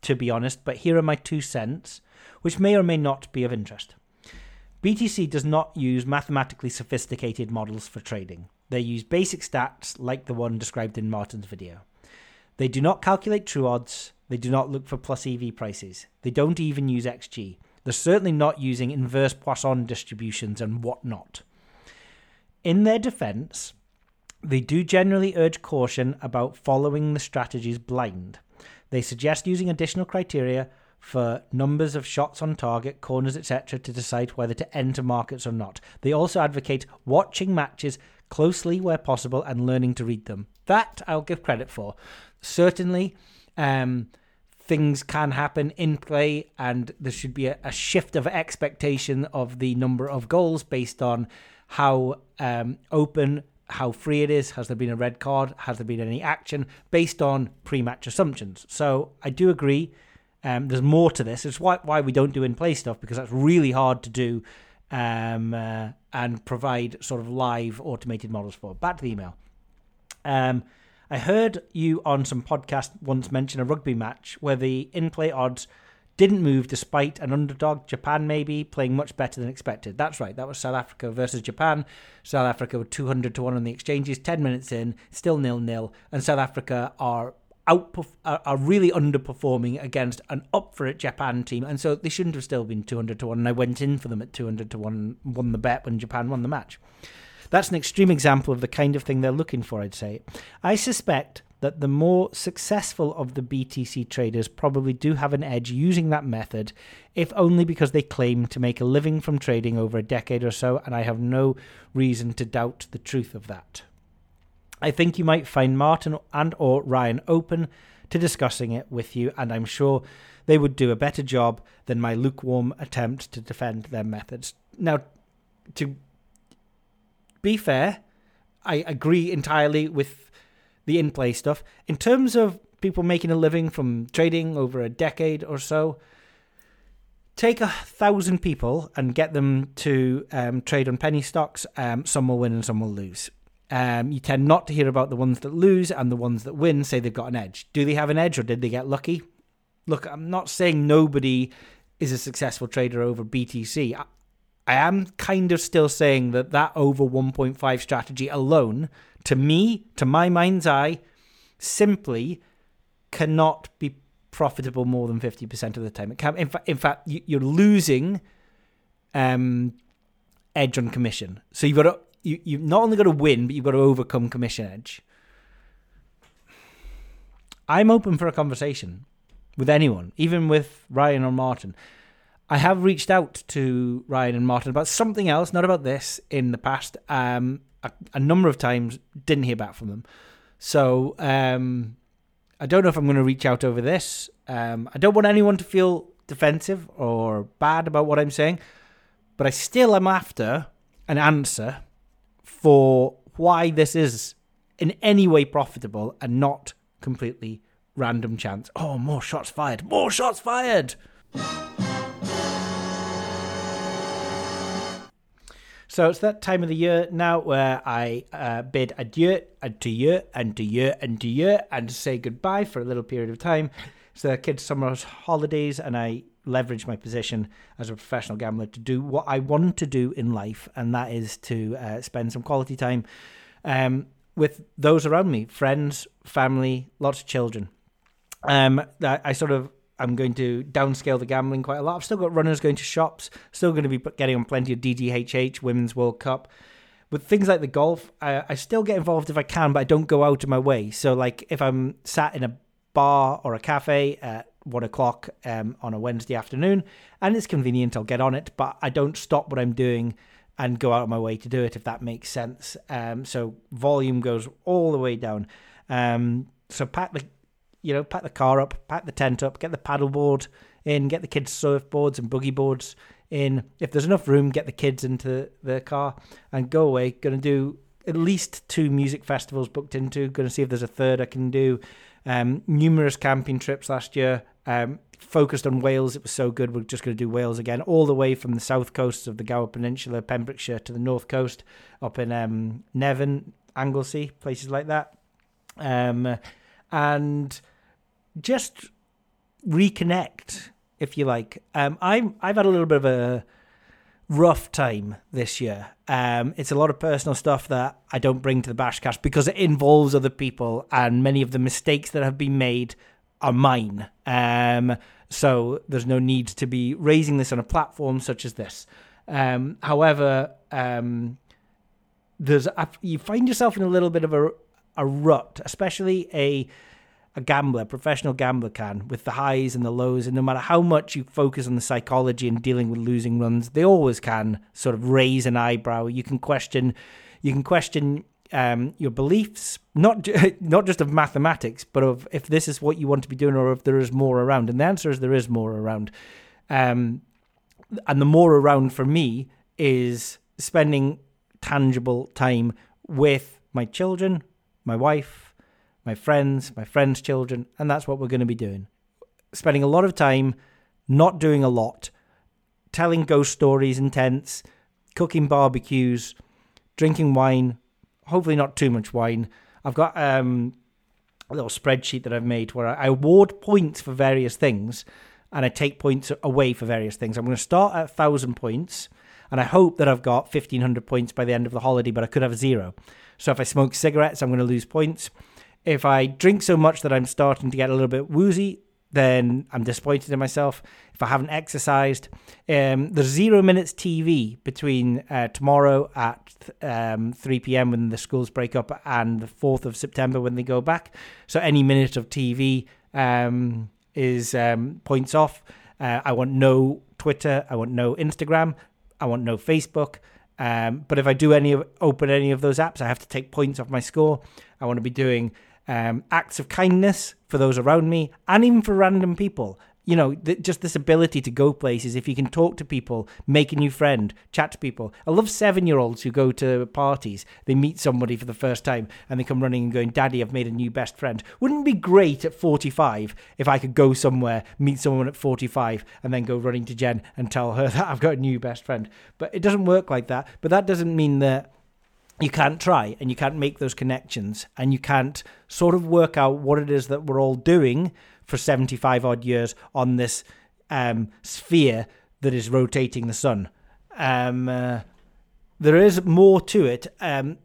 to be honest, but here are my two cents which may or may not be of interest. BTC does not use mathematically sophisticated models for trading. They use basic stats like the one described in Martin's video. They do not calculate true odds. They do not look for plus EV prices. They don't even use XG. They're certainly not using inverse Poisson distributions and whatnot. In their defense, they do generally urge caution about following the strategies blind. They suggest using additional criteria for numbers of shots on target, corners, etc., to decide whether to enter markets or not. They also advocate watching matches closely where possible and learning to read them. That I'll give credit for. Certainly, um, things can happen in play, and there should be a, a, shift of expectation of the number of goals based on how um, open. How free it is? Has there been a red card? Has there been any action based on pre match assumptions? So, I do agree um, there's more to this. It's why why we don't do in play stuff because that's really hard to do um, uh, and provide sort of live automated models for. Back to the email. Um, I heard you on some podcast once mention a rugby match where the in play odds didn't move despite an underdog, Japan maybe, playing much better than expected. That's right, that was South Africa versus Japan. South Africa were 200 to 1 on the exchanges, 10 minutes in, still nil nil, and South Africa are out are, really underperforming against an up for it Japan team, and so they shouldn't have still been 200 to 1. And I went in for them at 200 to 1, won the bet when Japan won the match. That's an extreme example of the kind of thing they're looking for, I'd say. I suspect that the more successful of the BTC traders probably do have an edge using that method, if only because they claim to make a living from trading over a decade or so, and I have no reason to doubt the truth of that. I think you might find Martin and or Ryan open to discussing it with you, and I'm sure they would do a better job than my lukewarm attempt to defend their methods. Now, to be fair, I agree entirely with the in play stuff. In terms of people making a living from trading over a decade or so, take a thousand people and get them to um, trade on penny stocks. Um, some will win and some will lose. Um, you tend not to hear about the ones that lose and the ones that win say they've got an edge. Do they have an edge or did they get lucky? Look, I'm not saying nobody is a successful trader over BTC. I, I am kind of still saying that that over 1.5 strategy alone, to me, to my mind's eye, simply cannot be profitable more than 50% of the time. It can, in, fa- in fact, you, are losing um, edge on commission. So you've got to you you've not only got to win, but you've got to overcome commission edge. I'm open for a conversation with anyone, even with Ryan or Martin. I have reached out to Ryan and Martin about something else, not about this, in the past. Um, a, a number of times, didn't hear back from them. So um, I don't know if I'm going to reach out over this. Um, I don't want anyone to feel defensive or bad about what I'm saying, but I still am after an answer for why this is in any way profitable and not completely random chance. Oh, more shots fired! More shots fired! So it's that time of the year now where I uh, bid adieu and to you and to you and to you and say goodbye for a little period of time. So the kids' summer holidays, and I leverage my position as a professional gambler to do what I want to do in life, and that is to uh, spend some quality time um, with those around me, friends, family, lots of children. Um, I sort of I'm going to downscale the gambling quite a lot. I've still got runners going to shops, still going to be getting on plenty of DDHH, Women's World Cup. With things like the golf, I, I still get involved if I can, but I don't go out of my way. So, like, if I'm sat in a bar or a cafe at one o'clock um, on a Wednesday afternoon, and it's convenient. I'll get on it, but I don't stop what I'm doing and go out of my way to do it if that makes sense. Um, so volume goes all the way down. Um, so pack the, you know, pack the car up, pack the tent up, get the paddleboard in, get the kids surfboards and boogie boards in. If there's enough room, get the kids into the car and go away. Going to do at least two music festivals booked into. Going to see if there's a third I can do. Um, numerous camping trips last year. Um, focused on Wales, it was so good. We're just going to do Wales again, all the way from the south coast of the Gower Peninsula, Pembrokeshire, to the north coast, up in um, Nevin, Anglesey, places like that. Um, and just reconnect, if you like. Um, I'm I've had a little bit of a rough time this year. Um, it's a lot of personal stuff that I don't bring to the Bashcast because it involves other people, and many of the mistakes that have been made are mine. Um, so there's no need to be raising this on a platform such as this. Um, however, um, there's a, you find yourself in a little bit of a, a rut, especially a a gambler, professional gambler can, with the highs and the lows. And no matter how much you focus on the psychology and dealing with losing runs, they always can sort of raise an eyebrow. You can question, you can question um, your beliefs, not (laughs) not just of mathematics, but of if this is what you want to be doing, or if there is more around. And the answer is there is more around. Um, and the more around for me is spending tangible time with my children, my wife, my friends, my friends' children, and that's what we're going to be doing. Spending a lot of time not doing a lot, telling ghost stories in tents, cooking barbecues, drinking wine, hopefully not too much wine. I've got um, a little spreadsheet that I've made where I award points for various things and I take points away for various things. I'm going to start at 1,000 points and I hope that I've got 1,500 points by the end of the holiday, but I could have zero. So if I smoke cigarettes, I'm going to lose points If I drink so much that I'm starting to get a little bit woozy, then I'm disappointed in myself. If I haven't exercised, um, there's zero minutes TV between uh, tomorrow at um, 3 p.m. when the schools break up and the 4th of September when they go back. So any minute of TV um, is um, points off. Uh, I want no Twitter. I want no Instagram. I want no Facebook. Um, but if I do any of open any of those apps, I have to take points off my score. I want to be doing um, acts of kindness for those around me and even for random people. You know, th- just this ability to go places. If you can talk to people, make a new friend, chat to people. I love seven year olds who go to parties. They meet somebody for the first time and they come running and going, Daddy, I've made a new best friend. Wouldn't it be great at 45 if I could go somewhere, meet someone at 45, and then go running to Jen and tell her (laughs) that I've got a new best friend? But it doesn't work like that. But that doesn't mean that you can't try and you can't make those connections and you can't sort of work out what it is that we're all doing for 75 odd years on this um, sphere that is rotating the sun. Um, uh, there is more to it. Um,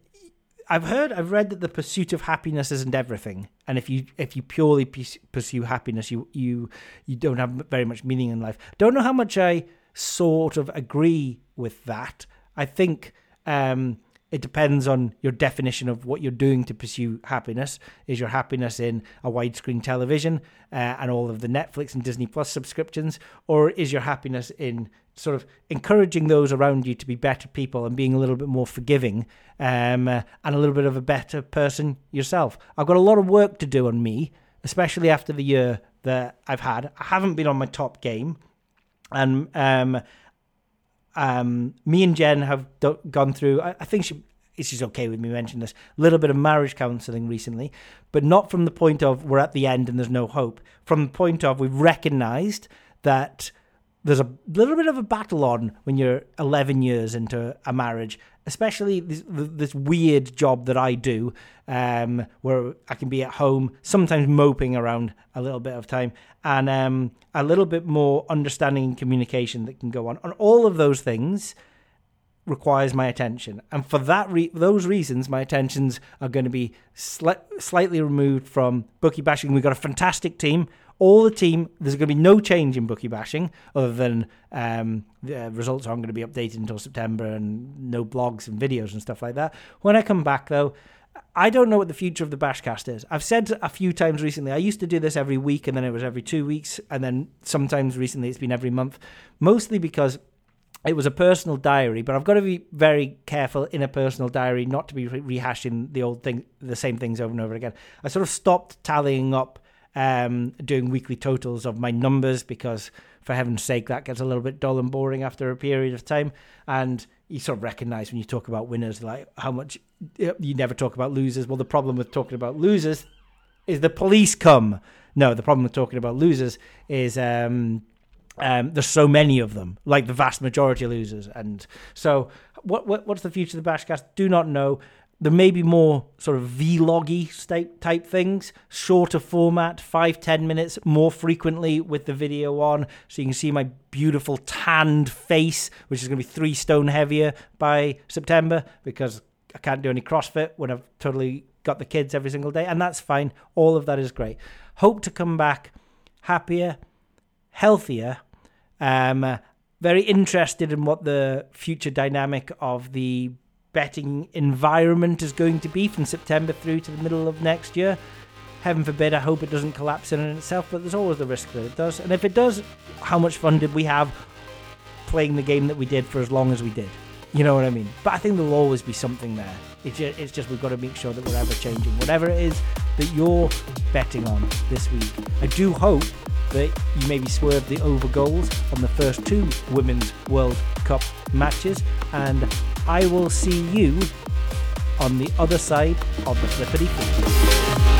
I've heard, I've read that the pursuit of happiness isn't everything, and if you if you purely pursue happiness, you you you don't have very much meaning in life. Don't know how much I sort of agree with that. I think um, it depends on your definition of what you're doing to pursue happiness. Is your happiness in a widescreen television uh, and all of the Netflix and Disney Plus subscriptions, or is your happiness in sort of encouraging those around you to be better people and being a little bit more forgiving um, uh, and a little bit of a better person yourself? I've got a lot of work to do on me, especially after the year that I've had. I haven't been on my top game, and um, um, me and Jen have do- gone through. I, I think she she's okay with me mentioning this. A little bit of marriage counselling recently, but not from the point of we're at the end and there's no hope. From the point of we've recognised that there's a little bit of a battle on when you're 11 years into a marriage, especially this, this weird job that I do, um, where I can be at home, sometimes moping around a little bit of time, and um, a little bit more understanding and communication that can go on. And all of those things requires my attention, and for that re- those reasons, my attentions are going to be sli- slightly removed from bookie bashing. We've got a fantastic team all the team. There's going to be no change in bookie bashing, other than um, the results aren't going to be updated until September, and no blogs and videos and stuff like that. When I come back, though. I don't know what the future of the Bashcast is. I've said a few times recently, I used to do this every week and then it was every two weeks, and then sometimes recently it's been every month, mostly because it was a personal diary, but I've got to be very careful in a personal diary not to be rehashing the old thing, the same things over and over again. I sort of stopped tallying up um, doing weekly totals of my numbers because, for heaven's sake, that gets a little bit dull and boring after a period of time. And you sort of recognize when you talk about winners, like how much you never talk about losers. Well, the problem with talking about losers is the police come. No, the problem with talking about losers is um, um, there's so many of them, like the vast majority of losers. And so, what, what what's the future of the Bashcast? Do not know there may be more sort of vloggy type things, shorter format, five ten minutes, more frequently with the video on, so you can see my beautiful tanned face, which is going to be three stone heavier by September because I can't do any CrossFit when I've totally got the kids every single day, and that's fine. All of that is great. Hope to come back happier, healthier, um, very interested in what the future dynamic of the betting environment is going to be from September through to the middle of next year. Heaven forbid, I hope it doesn't collapse in itself, but there's always the risk that it does. And if it does, how much fun did we have playing the game that we did for as long as we did? You know what I mean? But I think there'll always be something there. It's just, it's just we've got to make sure that we're ever changing. Whatever it is that you're betting on this week, I do hope that you maybe swerve the over goals on the first two Women's World Cup matches. And I will see you on the other side of the flippity flip.